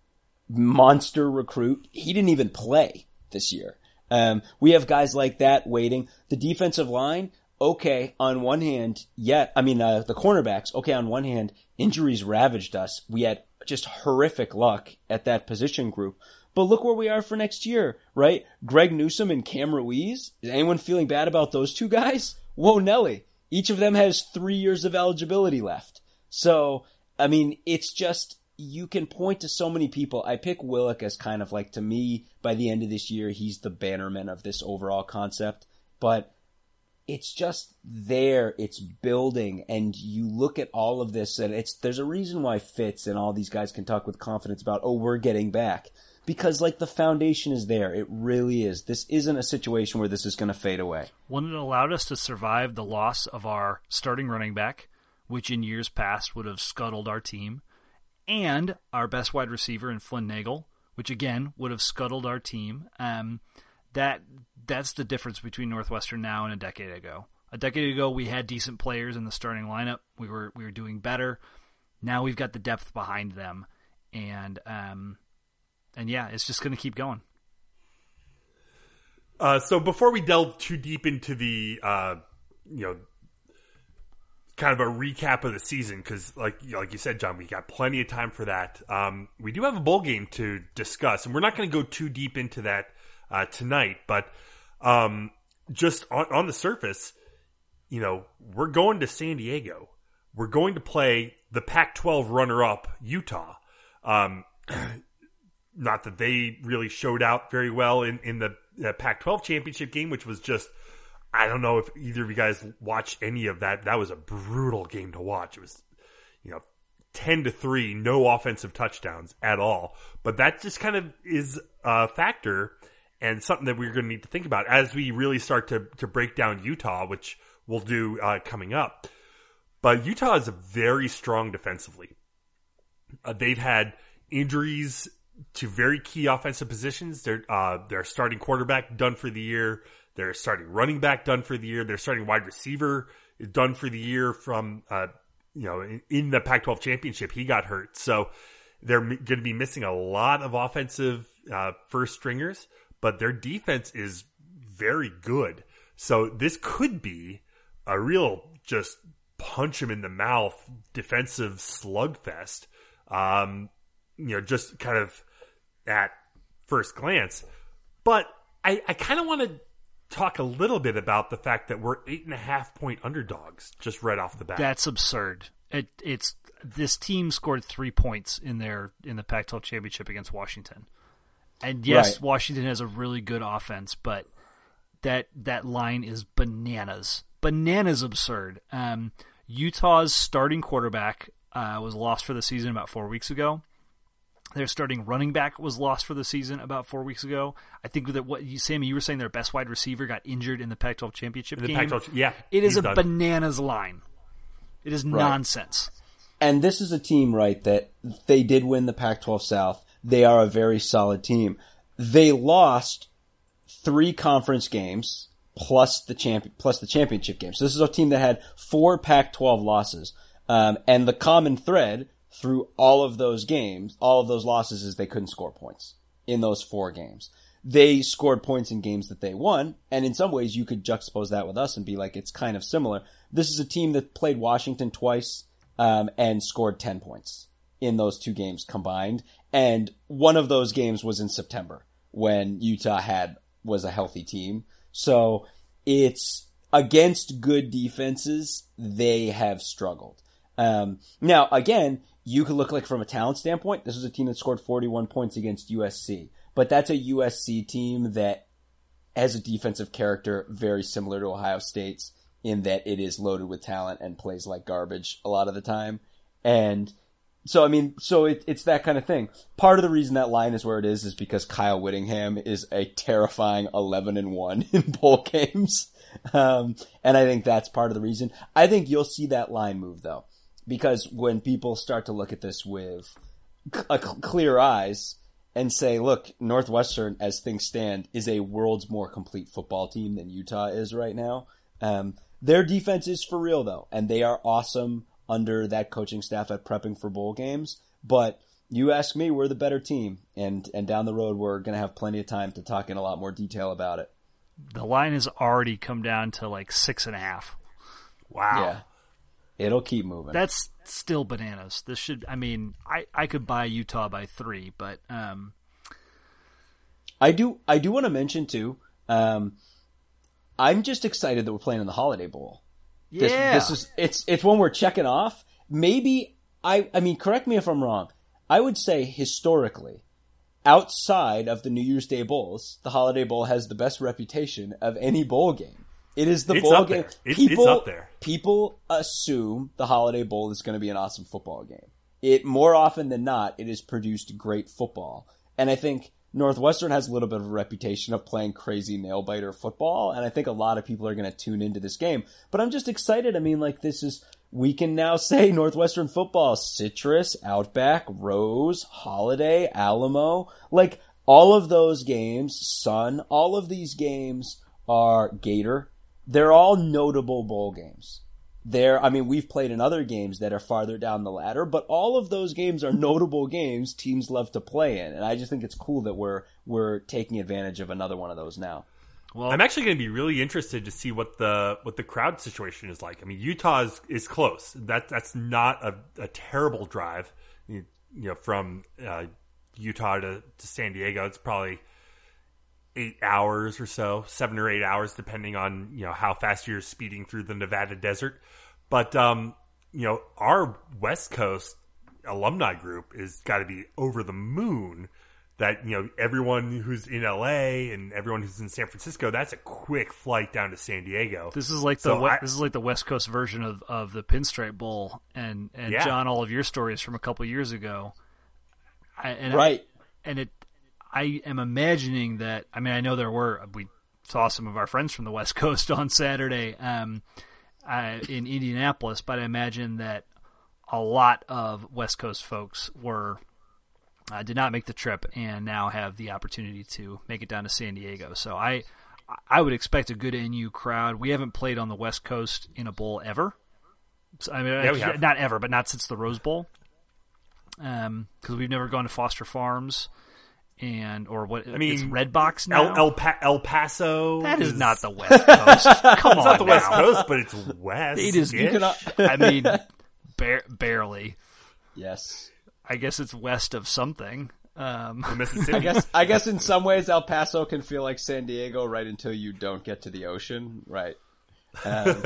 monster recruit, he didn't even play this year. Um, we have guys like that waiting. The defensive line, okay, on one hand, yet, I mean, uh, the cornerbacks, okay, on one hand, injuries ravaged us. We had just horrific luck at that position group. But look where we are for next year, right? Greg Newsome and Cam Ruiz. Is anyone feeling bad about those two guys? Whoa, Nelly. Each of them has three years of eligibility left. So, I mean, it's just, you can point to so many people. I pick Whillock as kind of like, to me, by the end of this year, he's the bannerman of this overall concept. But it's just there, it's building, and you look at all of this, and it's there's a reason why Fitz and all these guys can talk with confidence about, oh, we're getting back. Because like the foundation is there. It really is. This isn't a situation where this is going to fade away. One that allowed us to survive the loss of our starting running back, which in years past would have scuttled our team, and our best wide receiver in Flynn Nagel, which again would have scuttled our team. Um, that that's the difference between Northwestern now and a decade ago. A decade ago, we had decent players in the starting lineup. We were we were doing better. Now we've got the depth behind them, and um, and yeah, it's just going to keep going. Uh, so before we delve too deep into the, uh, you know, kind of a recap of the season, because like like you said, John, we got plenty of time for that. Um, we do have a bowl game to discuss, and we're not going to go too deep into that uh, tonight. But um, just on, on the surface, you know, we're going to San Diego. We're going to play the Pac-12 runner-up Utah. Um, not that they really showed out very well in in the uh, Pac-12 championship game, which was just I don't know if either of you guys watched any of that. That was a brutal game to watch. It was you know 10 to 3, no offensive touchdowns at all. But that just kind of is a factor and something that we're going to need to think about as we really start to to break down Utah, which we'll do uh, coming up. But Utah is very strong defensively. Uh, they've had injuries to very key offensive positions. They're uh, their starting quarterback done for the year. Their starting running back done for the year. They're starting wide receiver done for the year from uh, you know in, in the Pac-12 championship. He got hurt, so they're going to be missing a lot of offensive uh, first stringers. But their defense is very good. So this could be a real just punch him in the mouth defensive slugfest. Um, you know, just kind of at first glance. But I, I kind of want to talk a little bit about the fact that we're eight and a half point underdogs just right off the bat. That's absurd. It, it's this team scored three points in their in the Pac-12 championship against Washington, and yes, right. Washington has a really good offense, but that that line is bananas, bananas absurd. Um, Utah's starting quarterback uh, was lost for the season about four weeks ago. Their starting running back was lost for the season about four weeks ago. I think that what you, Sammy, you were saying their best wide receiver got injured in the Pac-12 championship the game. Pac-12, yeah, it is a done. bananas line. It is right. nonsense. And this is a team, right? That they did win the Pac-12 South. They are a very solid team. They lost three conference games plus the champ plus the championship game. So this is a team that had four Pac-12 losses. Um, and the common thread through all of those games, all of those losses is they couldn't score points in those four games. They scored points in games that they won, and in some ways you could juxtapose that with us and be like, it's kind of similar. This is a team that played Washington twice, um, and scored 10 points in those two games combined. And one of those games was in September when Utah had, was a healthy team. So it's against good defenses, they have struggled. Um, now again, you could look like from a talent standpoint, this was a team that scored 41 points against USC, but that's a USC team that has a defensive character very similar to Ohio State's in that it is loaded with talent and plays like garbage a lot of the time. And so, I mean, so it, it's that kind of thing. Part of the reason that line is where it is is because Kyle Whittingham is a terrifying 11 and 1 in bowl games. Um, and I think that's part of the reason. I think you'll see that line move though because when people start to look at this with clear eyes and say, look, Northwestern, as things stand, is a world's more complete football team than Utah is right now. Um, their defense is for real though, and they are awesome under that coaching staff at prepping for bowl games. But you ask me, we're the better team, and and down the road we're going to have plenty of time to talk in a lot more detail about it. The line has already come down to like six and a half. Wow. Yeah. It'll keep moving. That's still bananas. This should. I mean, I I could buy Utah by three, but um, I do. I do want to mention too. Um, I'm just excited that we're playing in the Holiday Bowl. Yeah, this, this is it's it's one we're checking off. Maybe I. I mean, correct me if I'm wrong. I would say historically, outside of the New Year's Day bowls, the Holiday Bowl has the best reputation of any bowl game. It is the it's bowl game. People, it's up there. People assume the Holiday Bowl is going to be an awesome football game. It more often than not, it has produced great football, and I think Northwestern has a little bit of a reputation of playing crazy nail biter football, and I think a lot of people are going to tune into this game. But I'm just excited. I mean, like this is we can now say Northwestern football, Citrus, Outback, Rose, Holiday, Alamo, like all of those games, Sun, all of these games are Gator they're all notable bowl games. There, I mean, we've played in other games that are farther down the ladder, but all of those games are notable games teams love to play in, and I just think it's cool that we're we're taking advantage of another one of those now. Well, I'm actually going to be really interested to see what the what the crowd situation is like. I mean, Utah is, is close. That that's not a, a terrible drive. You, you know, from uh, Utah to, to San Diego, it's probably eight hours or so, seven or eight hours, depending on you know how fast you're speeding through the Nevada desert. But um, you know, our West Coast alumni group is got to be over the moon. That you know, everyone who's in LA and everyone who's in San Francisco, that's a quick flight down to San Diego. This is like the so I, this is like the West Coast version of, of the Pinstripe Bowl, and and yeah. John, all of your stories from a couple years ago, I, and right? I, and it I am imagining that. I mean, I know there were we saw some of our friends from the West Coast on Saturday, um, uh, in Indianapolis, but I imagine that a lot of West Coast folks were uh, did not make the trip and now have the opportunity to make it down to San Diego. So I I would expect a good NU crowd. We haven't played on the West Coast in a bowl ever. So, I mean, Yeah, not ever, but not since the Rose Bowl. Um, because we've never gone to Foster Farms and or what? I mean, it's Redbox now. El El, pa- El Paso. that is not the West Coast. Come on, It's not the West. Coast, but it's west. It is- you cannot- I mean, bar- barely. Yes. I guess it's west of something. Um, Mississippi. I guess I guess in some ways El Paso can feel like San Diego right until you don't get to the ocean, right? Um,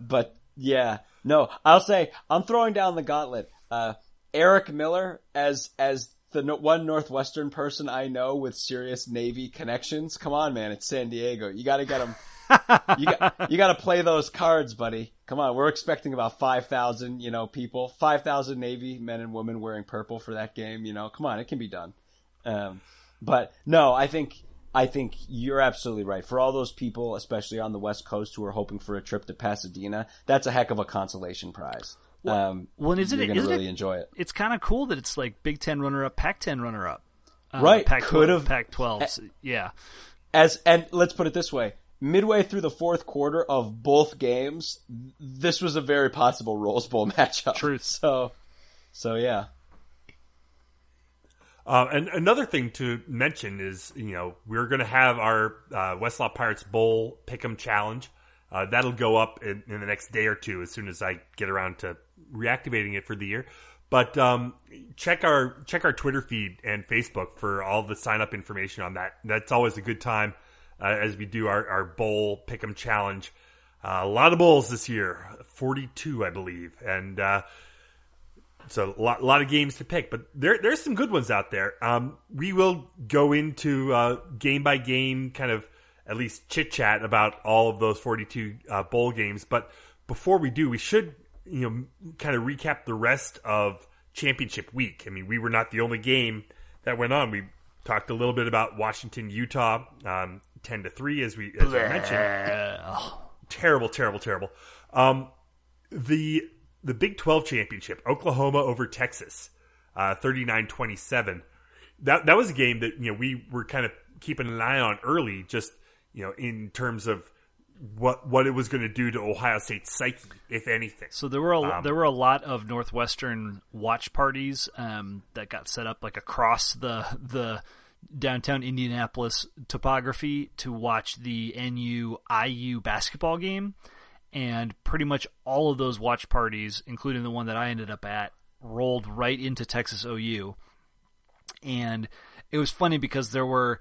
but yeah, no, I'll say I'm throwing down the gauntlet. Uh, Eric Miller as as the no- one Northwestern person I know with serious Navy connections. Come on, man, it's San Diego. You got to get him. you got you got to play those cards, buddy. Come on, we're expecting about five thousand, you know, people, five thousand Navy men and women wearing purple for that game. You know, come on, it can be done. Um, but no, I think I think you're absolutely right. For all those people, especially on the West Coast, who are hoping for a trip to Pasadena, that's a heck of a consolation prize. Um, well, and isn't you're it- going to isn't really it- enjoy it. it's kind of cool that it's like Big Ten runner up, Pac ten runner up. Uh, Right, Pac could have- Pac twelve. Yeah, As and let's put it this way: midway through the fourth quarter of both games, this was a very possible Rose Bowl matchup. Truth. So, so yeah. Uh, and another thing to mention is, you know, we're going to have our uh, Westlaw Pirates Bowl Pick'em Challenge. Uh, that'll go up in, in the next day or two as soon as I get around to reactivating it for the year. But um, check our check our Twitter feed and Facebook for all the sign up information on that. That's always a good time uh, as we do our, our bowl pick'em challenge. Uh, a lot of bowls this year, forty two, I believe, and uh, so a lot, lot of games to pick, but there there's some good ones out there. Um, we will go into uh, game by game, kind of at least chit chat about all of those 42 uh, bowl games. But before we do, we should you know kind of recap the rest of championship week. I mean, we were not the only game that went on. We talked a little bit about Washington, Utah, um, 10 to three, as we as we mentioned terrible, terrible, terrible. Um, the the Big Twelve championship, Oklahoma over Texas, uh, 39-27. That that was a game that you know we were kind of keeping an eye on early, just you know in terms of what what it was going to do to Ohio State's psyche, if anything. So there were a, Um, there were a lot of Northwestern watch parties um, that got set up like across the the downtown Indianapolis topography to watch the NU IU basketball game, and pretty much all of those watch parties, including the one that I ended up at, rolled right into Texas OU, and it was funny because there were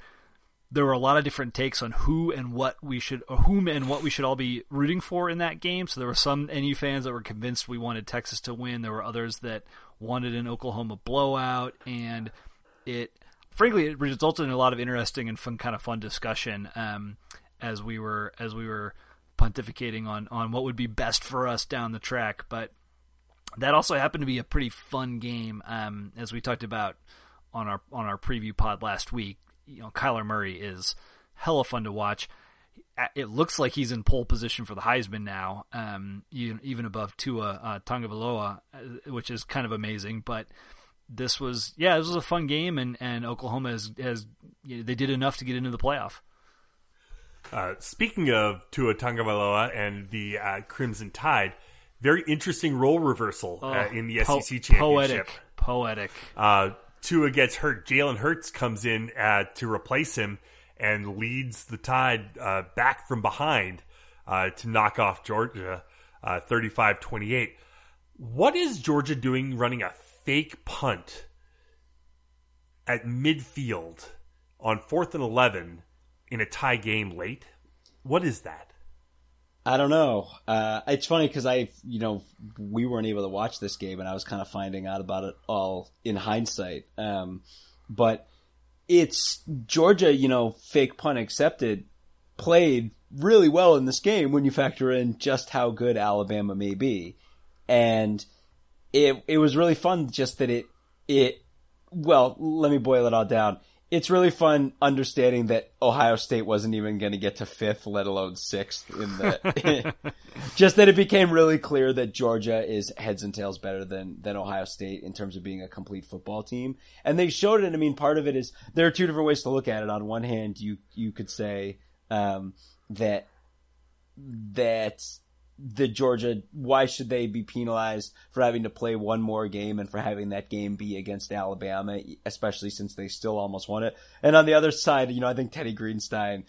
there were a lot of different takes on who and what we should, or whom and what we should all be rooting for in that game. So there were some NU fans that were convinced we wanted Texas to win. There were others that wanted an Oklahoma blowout, and it, frankly, it resulted in a lot of interesting and fun, kind of fun discussion um, as we were as we were pontificating on on what would be best for us down the track. But that also happened to be a pretty fun game, um, as we talked about on our on our preview pod last week. You know, Kyler Murray is hella fun to watch. It looks like he's in pole position for the Heisman now, um, even above Tua uh, Tagovailoa, uh, which is kind of amazing. But this was, yeah, this was a fun game, and, and Oklahoma has has you know, they did enough to get into the playoff. Uh, speaking of Tua Tagovailoa and the uh, Crimson Tide, very interesting role reversal uh, in the Po- SEC championship. Poetic, poetic. Tua gets hurt. Jalen Hurts comes in uh, to replace him and leads the Tide uh, back from behind uh, to knock off Georgia uh, 35-28. What is Georgia doing running a fake punt at midfield on 4th and 11 in a tie game late? What is that? I don't know. Uh, it's funny because I, you know, we weren't able to watch this game, and I was kind of finding out about it all in hindsight. Um, but it's Georgia, you know, fake pun accepted, played really well in this game when you factor in just how good Alabama may be, and it it was really fun. Just that it it well, let me boil it all down. It's really fun understanding that Ohio State wasn't even going to get to fifth, let alone sixth in the, just that it became really clear that Georgia is heads and tails better than, than Ohio State in terms of being a complete football team. And they showed it. I mean, part of it is there are two different ways to look at it. On one hand, you, you could say, um, that, that the Georgia, why should they be penalized for having to play one more game and for having that game be against Alabama, especially since they still almost won it? And on the other side, you know, I think Teddy Greenstein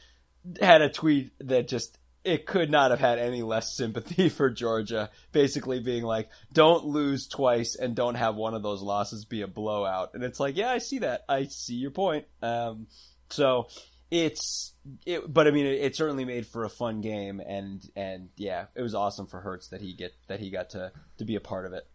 had a tweet that just, it could not have had any less sympathy for Georgia, basically being like, don't lose twice and don't have one of those losses be a blowout. And it's like, yeah, I see that. I see your point. Um, so it's it, but I mean, it, it, certainly made for a fun game, and and yeah, it was awesome for Hurts that he get that he got to to be a part of it.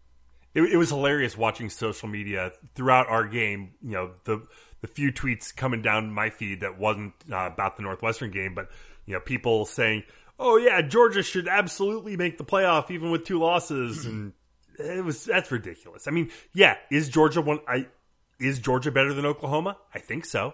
It, it was hilarious watching social media throughout our game. You know, the the few tweets coming down my feed that wasn't uh, about the Northwestern game, but you know, people saying, "Oh yeah, Georgia should absolutely make the playoff even with two losses," and it was that's ridiculous. I mean, yeah, is Georgia one? I is Georgia better than Oklahoma? I think so.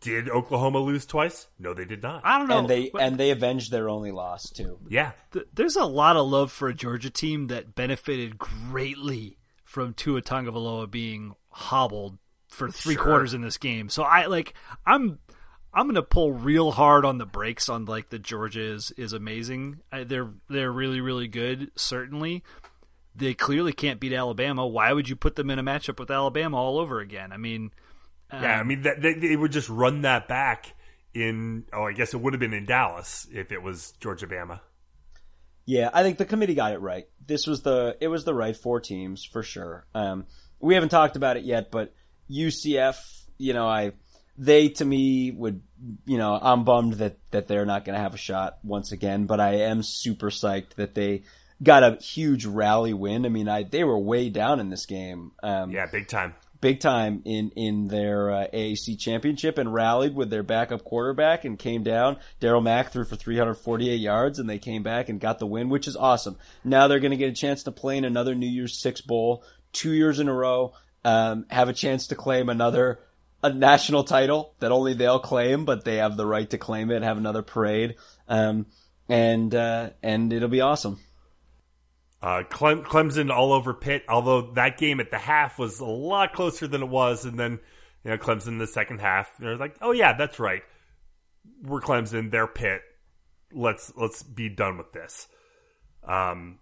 Did Oklahoma lose twice? No, they did not. I don't know. And they and they avenged their only loss too. Yeah. There's a lot of love for a Georgia team that benefited greatly from Tua Tagovailoa being hobbled for three sure. quarters in this game. So I like I'm I'm gonna pull real hard on the brakes on like the Georgia is is amazing. I, they're they're really really good. Certainly, they clearly can't beat Alabama. Why would you put them in a matchup with Alabama all over again? I mean, um, yeah, I mean, that, they, they, would just run that back in. Oh, I guess it would have been in Dallas if it was Georgia Bama. Yeah, I think the committee got it right. This was the it was the right four teams for sure. Um, we haven't talked about it yet, but UCF, you know, I they to me would you know I'm bummed that that they're not going to have a shot once again, but I am super psyched that they got a huge rally win. I mean, I they were way down in this game. Um, yeah, big time big time in in their uh, AAC championship and rallied with their backup quarterback and came down. Darriel Mack threw for 348 yards and they came back and got the win, which is awesome. Now they're going to get a chance to play in another New Year's Six bowl, two years in a row. Um, have a chance to claim another a national title that only they'll claim, but they have the right to claim it. Have another parade, um, and uh, and it'll be awesome. Uh, Clem- Clemson all over Pitt, although that game at the half was a lot closer than it was. And then, you know, Clemson in the second half, they're like, oh yeah, that's right. We're Clemson, they're Pitt. Let's, let's be done with this. Um,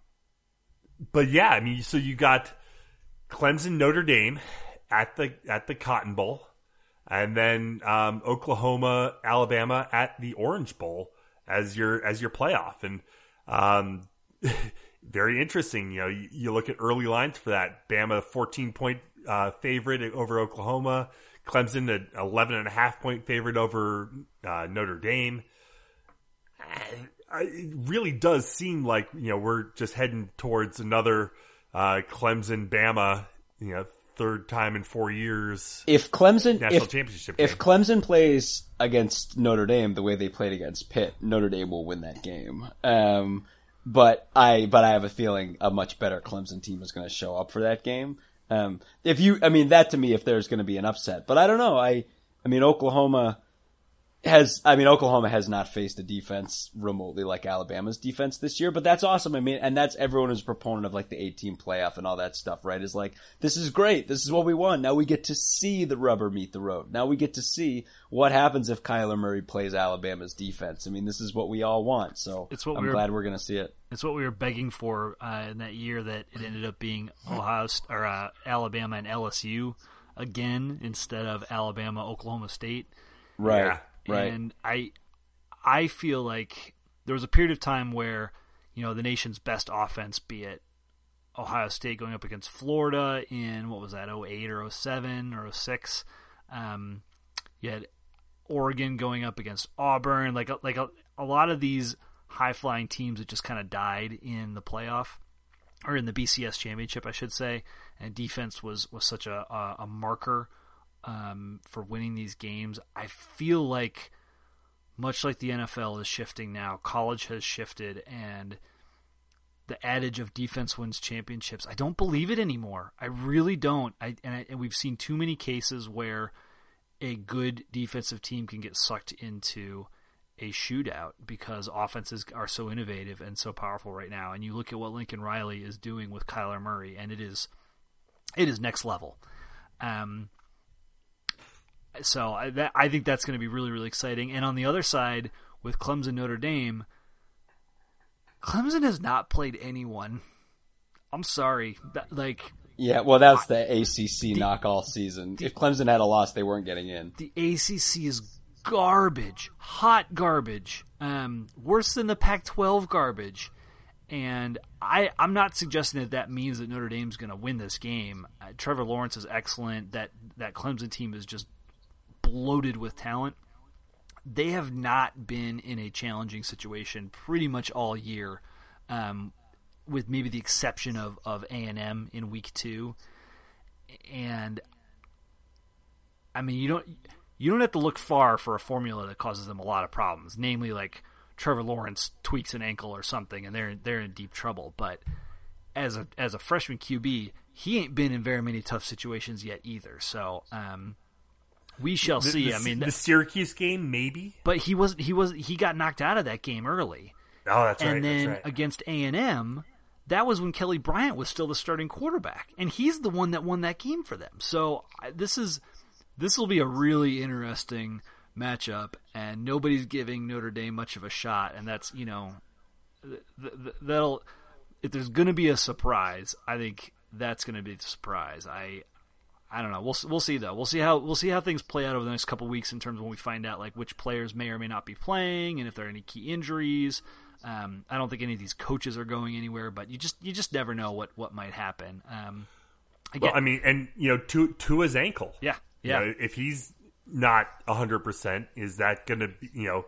but yeah, I mean, so you got Clemson, Notre Dame at the, at the Cotton Bowl and then, um, Oklahoma, Alabama at the Orange Bowl as your, as your playoff. And, um, very interesting. You know, you, you, look at early lines for that. Bama 14 point uh, favorite over Oklahoma. Clemson an 11 and a half point favorite over uh, Notre Dame. It really does seem like you know we're just heading towards another uh, Clemson Bama you know third time in four years. If Clemson national if, if Clemson plays against Notre Dame the way they played against Pitt, Notre Dame will win that game. Um, but I but I have a feeling a much better Clemson team is going to show up for that game. Um, if you, I mean, that to me, if there's going to be an upset, but I don't know. I, I mean, Oklahoma has, I mean, Oklahoma has not faced a defense remotely like Alabama's defense this year, but that's awesome. I mean, and that's everyone who's a proponent of like the 18 playoff and all that stuff, right? Is like, this is great. This is what we want. Now we get to see the rubber meet the road. Now we get to see what happens if Kyler Murray plays Alabama's defense. I mean, this is what we all want. So it's what I'm we were, glad we're going to see it. It's what we were begging for uh, in that year that it ended up being Ohio or uh, Alabama and LSU again instead of Alabama Oklahoma State. Right. Yeah. Right. And I I feel like there was a period of time where, you know, the nation's best offense, be it Ohio State going up against Florida in what was that, 08 or 07 or 06. Um, you had Oregon going up against Auburn, like like a, a lot of these high flying teams that just kind of died in the playoff or in the BCS championship, I should say. And defense was was such a a, a marker um, for winning these games. I feel like, much like the NFL is shifting now, college has shifted, and the adage of defense wins championships. I don't believe it anymore. I really don't. I and, I, and we've seen too many cases where a good defensive team can get sucked into a shootout because offenses are so innovative and so powerful right now. And you look at what Lincoln Riley is doing with Kyler Murray, and it is it is next level. Um, so I, that, I think that's going to be really really exciting. And on the other side, with Clemson Notre Dame, Clemson has not played anyone. I'm sorry, that, like yeah, well, that's the ACC the, knock all season. The, if Clemson had a loss, they weren't getting in. The ACC is garbage, hot garbage, um, worse than the Pac-12 garbage. And I, I'm not suggesting that that means that Notre Dame's going to win this game. Uh, Trevor Lawrence is excellent. That that Clemson team is just bloated with talent. They have not been in a challenging situation pretty much all year. Um, with maybe the exception of of A and M in week two, and I mean you don't you don't have to look far for a formula that causes them a lot of problems, namely like Trevor Lawrence tweaks an ankle or something, and they're they're in deep trouble. But as a as a freshman QB, he ain't been in very many tough situations yet either. So. Um, we shall the, see. The, I mean, the Syracuse game, maybe, but he was he was he got knocked out of that game early. Oh, that's and right. And then right. against A and M, that was when Kelly Bryant was still the starting quarterback, and he's the one that won that game for them. So this is this will be a really interesting matchup, and nobody's giving Notre Dame much of a shot, and that's you know that'll if there's going to be a surprise, I think that's going to be the surprise. I I don't know. We'll we'll see though. We'll see how we'll see how things play out over the next couple weeks in terms of when we find out like which players may or may not be playing, and if there are any key injuries. Um, I don't think any of these coaches are going anywhere, but you just you just never know what what might happen. Um, again, well, I mean, and you know, to Tua's ankle. Yeah, yeah. You know, if he's not hundred percent, is that going to be you know?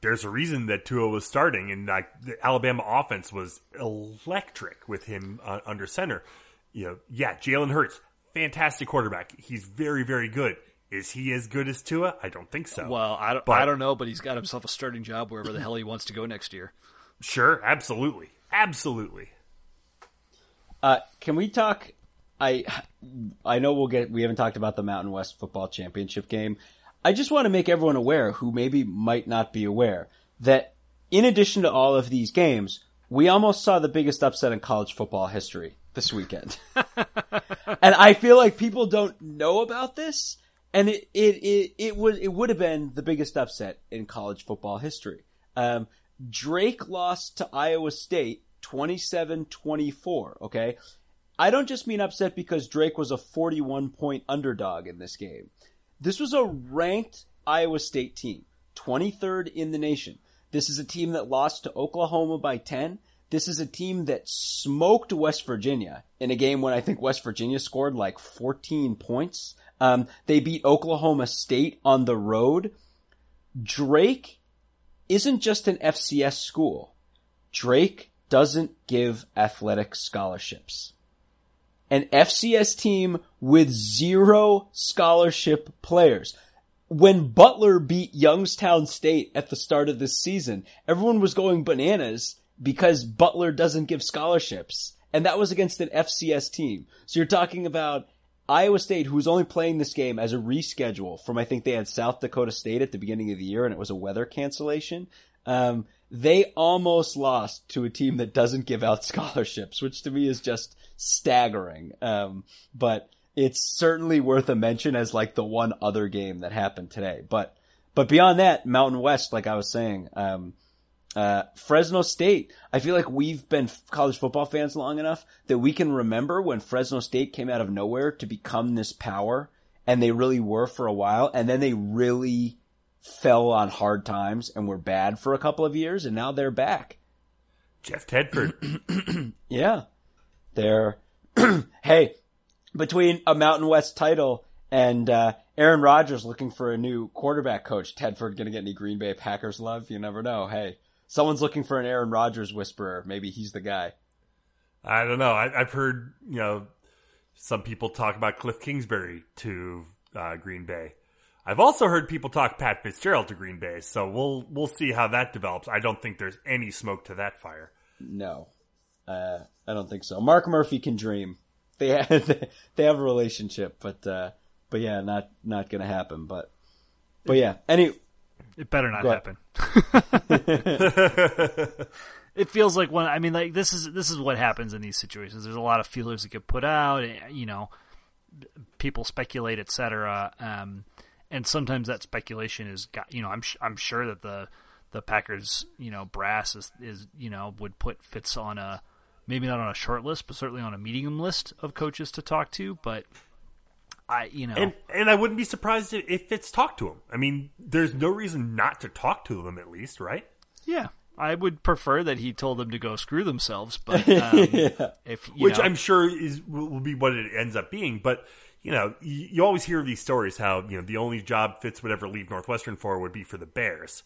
There's a reason that Tua was starting, and like the Alabama offense was electric with him uh, under center. You know, yeah, Jalen Hurts, fantastic quarterback. He's very, very good. Is he as good as Tua? I don't think so. Well, I don't, but, I don't know, but he's got himself a starting job wherever the hell he wants to go next year. Sure, absolutely, absolutely. Uh, can we talk? I I know we'll get. We haven't talked about the Mountain West Football Championship game. I just want to make everyone aware who maybe might not be aware that in addition to all of these games, we almost saw the biggest upset in college football history this weekend. and I feel like people don't know about this and it it it, it would it would have been the biggest upset in college football history. Um, Drake lost to Iowa State 27-24, okay? I don't just mean upset because Drake was a 41 point underdog in this game. This was a ranked Iowa State team, 23rd in the nation. This is a team that lost to Oklahoma by 10. This is a team that smoked West Virginia in a game when I think West Virginia scored like 14 points. Um, they beat Oklahoma State on the road. Drake isn't just an FCS school. Drake doesn't give athletic scholarships. An FCS team with zero scholarship players. When Butler beat Youngstown State at the start of this season, everyone was going bananas because Butler doesn't give scholarships. And that was against an FCS team. So you're talking about Iowa State, who was only playing this game as a reschedule from, I think they had South Dakota State at the beginning of the year and it was a weather cancellation. Um, they almost lost to a team that doesn't give out scholarships, which to me is just staggering. Um, but it's certainly worth a mention as like the one other game that happened today. But, but beyond that, Mountain West, like I was saying, um, uh, Fresno State. I feel like we've been college football fans long enough that we can remember when Fresno State came out of nowhere to become this power, and they really were for a while, and then they really fell on hard times and were bad for a couple of years, and now they're back. Jeff Tedford. yeah. They're, hey, between a Mountain West title and, uh, Aaron Rodgers looking for a new quarterback coach, Tedford gonna get any Green Bay Packers love? You never know. Hey, someone's looking for an Aaron Rodgers whisperer. Maybe he's the guy. I don't know. I, have heard you know some people talk about Cliff Kingsbury to uh, Green Bay. I've also heard people talk Pat Fitzgerald to Green Bay. So we'll we'll see how that develops. I don't think there's any smoke to that fire. No, uh, I don't think so. Mark Murphy can dream. They have, they have a relationship, but uh, but yeah, not not gonna happen. But but yeah, any It better not happen. it feels like when I mean, like this is this is what happens in these situations. There's a lot of feelers that get put out. eh, You know, people speculate, etc. Um, and sometimes that speculation is, got you know, I'm sh- I'm sure that the the Packers, you know, brass is is you know would put Fitz on a maybe not on a short list, but certainly on a medium list of coaches to talk to. But I, you know, And and I wouldn't be surprised if, if Fitz talked to him. I mean, there's no reason not to talk to them at least, right? Yeah, I would prefer that he told them to go screw themselves. But um, if you Which know, I'm sure is will be what it ends up being. But you know, you, you always hear these stories how you know the only job Fitz would ever leave Northwestern for would be for the Bears.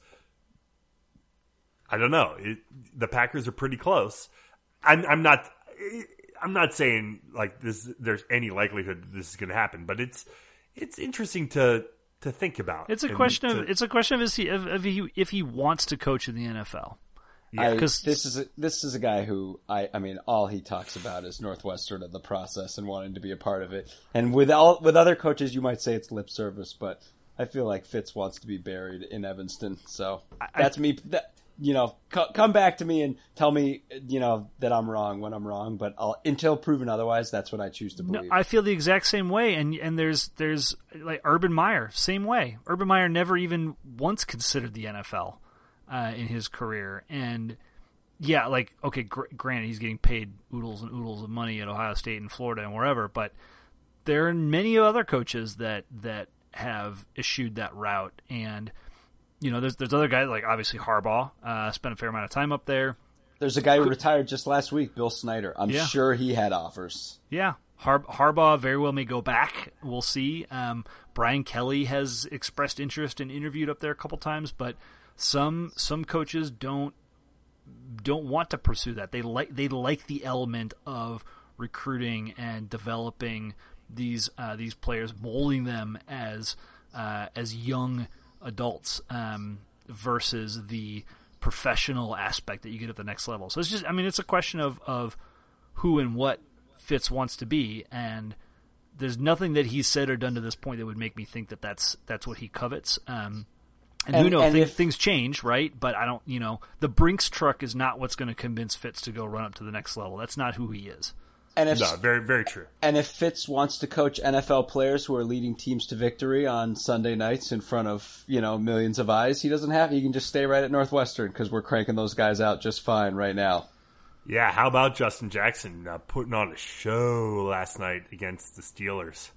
I don't know. It, the Packers are pretty close. I'm, I'm not. I'm not saying like this. There's any likelihood this is going to happen, but it's it's interesting to to think about. it's a question to- of it's a question of is he if, if he if he wants to coach in the NFL. Yeah, because this is a, this is a guy who I I mean all he talks about is Northwestern and the process and wanting to be a part of it. And with all with other coaches, you might say it's lip service, but I feel like Fitz wants to be buried in Evanston. So that's me. That, you know, co- come back to me and tell me you know that I'm wrong when I'm wrong. But I'll, until proven otherwise, that's what I choose to No, believe. I feel the exact same way, and and there's there's like Urban Meyer, same way. Urban Meyer never even once considered the NFL uh, in his career, and yeah, like okay, gr- granted he's getting paid oodles and oodles of money at Ohio State and Florida and wherever, but there are many other coaches that that have eschewed that route, and you know there's there's other guys like obviously Harbaugh uh, spent a fair amount of time up there. There's a guy who retired just last week, Bill Snyder. I'm Yeah. sure he had offers. Yeah, Har- Harbaugh very well may go back. We'll see. Um, Brian Kelly has expressed interest and interviewed up there a couple times, but some some coaches don't don't want to pursue that. They like they like the element of recruiting and developing these uh, these players, molding them as uh, as young adults um, versus the professional aspect that you get at the next level. So it's just, I mean, it's a question of of who and what Fitz wants to be, and there's nothing that he's said or done to this point that would make me think that that's that's what he covets. Um, and, who knows? and if- things change, right? But I don't, you know, the Brinks truck is not what's going to convince Fitz to go run up to the next level. That's not who he is. And if no, very very true. And if Fitz wants to coach NFL players who are leading teams to victory on Sunday nights in front of, you know, millions of eyes, he doesn't have, he can just stay right at Northwestern because we're cranking those guys out just fine right now. Yeah, how about Justin Jackson uh, putting on a show last night against the Steelers?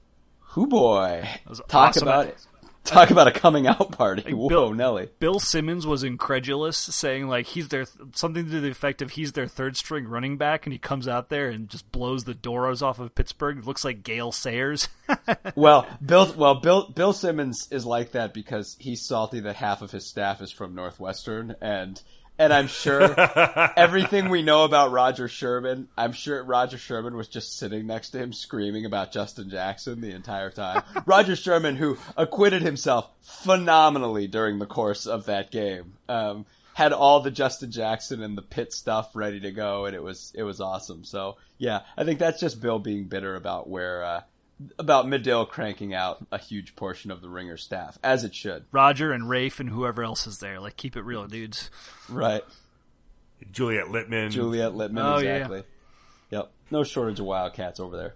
Who boy. Talk awesome. about it. Talk about a coming out party. Whoa, Bill- Nelly. Bill Simmons was incredulous, saying like he's their something to the effect of he's their third string running back, and he comes out there and just blows the doors off of Pittsburgh. It looks like Gale Sayers. Well, Bill, well, Bill, Bill Simmons is like that because he's salty that half of his staff is from Northwestern and, and I'm sure everything we know about Roger Sherman, I'm sure Roger Sherman was just sitting next to him screaming about Justin Jackson the entire time. Roger Sherman, who acquitted himself phenomenally during the course of that game, um, had all the Justin Jackson and the pit stuff ready to go, and it was it was awesome. So yeah, I think that's just Bill being bitter about where uh, about Medill cranking out a huge portion of the Ringer staff, as it should. Roger and Rafe and whoever else is there. Like keep it real, dudes. Right. Juliet Litman. Juliet Litman, Oh, yeah. exactly. Yep. No shortage of Wildcats over there.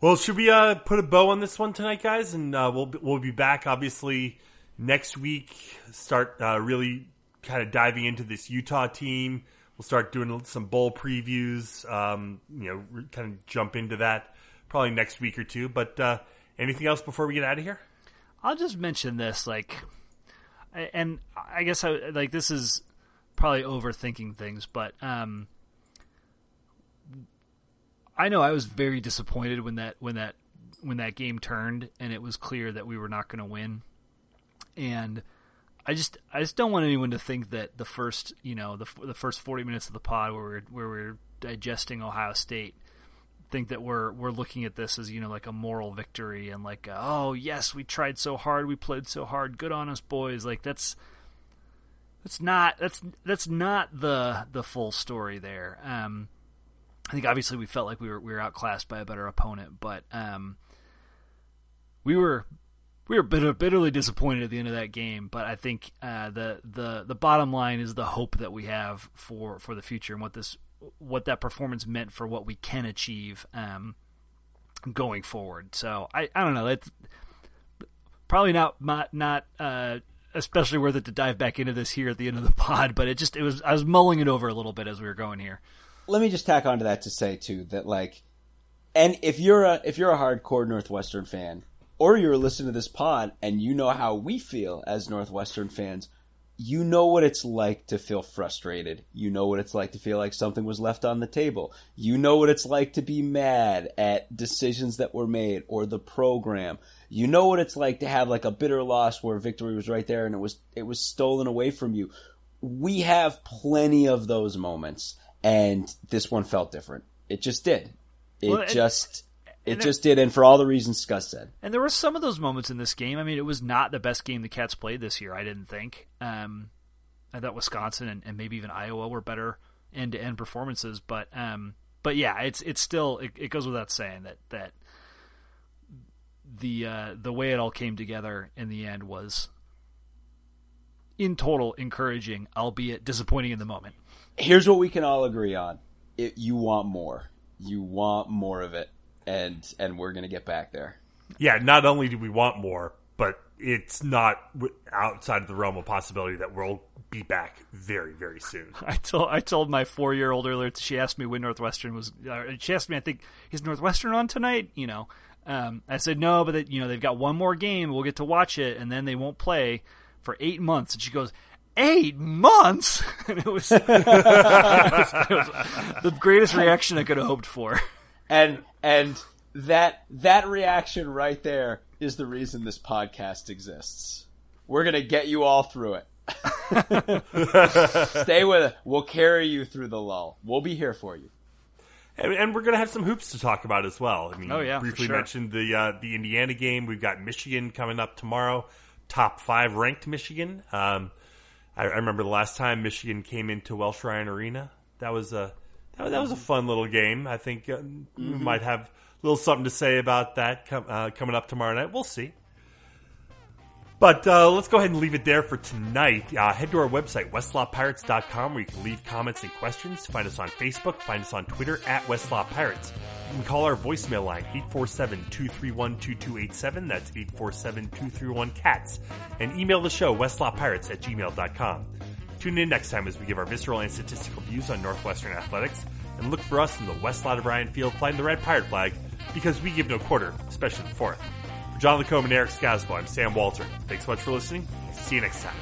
Well, should we uh, put a bow on this one tonight, guys? And uh, we'll we'll be back obviously next week. Start uh, really kind of diving into this Utah team. We'll start doing some bowl previews. Um, you know, kind of jump into that probably next week or two. But uh, anything else before we get out of here? I'll just mention this, like, and I guess I like this is probably overthinking things, but um, I know I was very disappointed when that when that when that game turned and it was clear that we were not going to win, and I just I just don't want anyone to think that the first you know the the first forty minutes of the pod where we're where we're digesting Ohio State think that we're we're looking at this as you know like a moral victory and like uh, oh yes we tried so hard we played so hard good on us boys like that's that's not that's that's not the the full story there um I think obviously we felt like we were we were outclassed by a better opponent but um we were we were bitter, bitterly disappointed at the end of that game. But I think uh, the the the bottom line is the hope that we have for for the future and what this what that performance meant for what we can achieve um, going forward. So I I don't know. It's probably not not not. Uh, especially worth it to dive back into this here at the end of the pod, but it just it was I was mulling it over a little bit as we were going here. Let me just tack onto that to say too that like and if you're a if you're a hardcore Northwestern fan, or you're listening to this pod and you know how we feel as Northwestern fans, you know what it's like to feel frustrated. You know what it's like to feel like something was left on the table. You know what it's like to be mad at decisions that were made or the program. You know what it's like to have like a bitter loss where victory was right there and it was it was stolen away from you. We have plenty of those moments and this one felt different. It just did. It Well, just it and just did and for all the reasons Gus said. And there were some of those moments in this game. I mean, it was not the best game the Cats played this year. I didn't think. Um, I thought Wisconsin and, and maybe even Iowa were better end to end performances. But um, but yeah, it's it's still it, it goes without saying that that the uh, the way it all came together in the end was in total encouraging, albeit disappointing in the moment. here's what we can all agree on: it, you want more. You want more of it, and and we're gonna get back there. Yeah, not only do we want more, but it's not outside of the realm of possibility that we'll be back very, very soon. I told I told my four year old earlier. She asked me when Northwestern was. Uh, she asked me, I think, is Northwestern on tonight? You know, um, I said no, but that you know they've got one more game. We'll get to watch it, and then they won't play for eight months. And she goes. Eight months, and it was, it was, it was the greatest reaction I could have hoped for. And and that that reaction right there is the reason this podcast exists. We're gonna get you all through it. Stay with it. We'll carry you through the lull. We'll be here for you. And, and we're going to have some hoops to talk about as well. I mean, Oh, yeah, briefly sure. mentioned the uh, the Indiana game. We've got Michigan coming up tomorrow. Top five ranked Michigan. Um, I, I remember the last time Michigan came into Welsh Ryan Arena. That was a that, was- that was a fun little game. I think uh, we might have a little something to say about that com- uh, coming up tomorrow night. We'll see. But uh, let's go ahead and leave it there for tonight. Uh, head to our website, westlotpirates.com, where you can leave comments and questions. Find us on Facebook. Find us on Twitter at West Lot Pirates. You can call our voicemail line, 847-231-2287. That's 847-231-CATS. And email the show, westlotpirates at gmail.com. Tune in next time as we give our visceral and statistical views on Northwestern athletics. And look for us in the west lot of Ryan Field flying the red pirate flag, because we give no quarter, especially the fourth. For John Lacombe and Eric Scasbo, I'm Sam Walter. Thanks so much for listening. See you next time.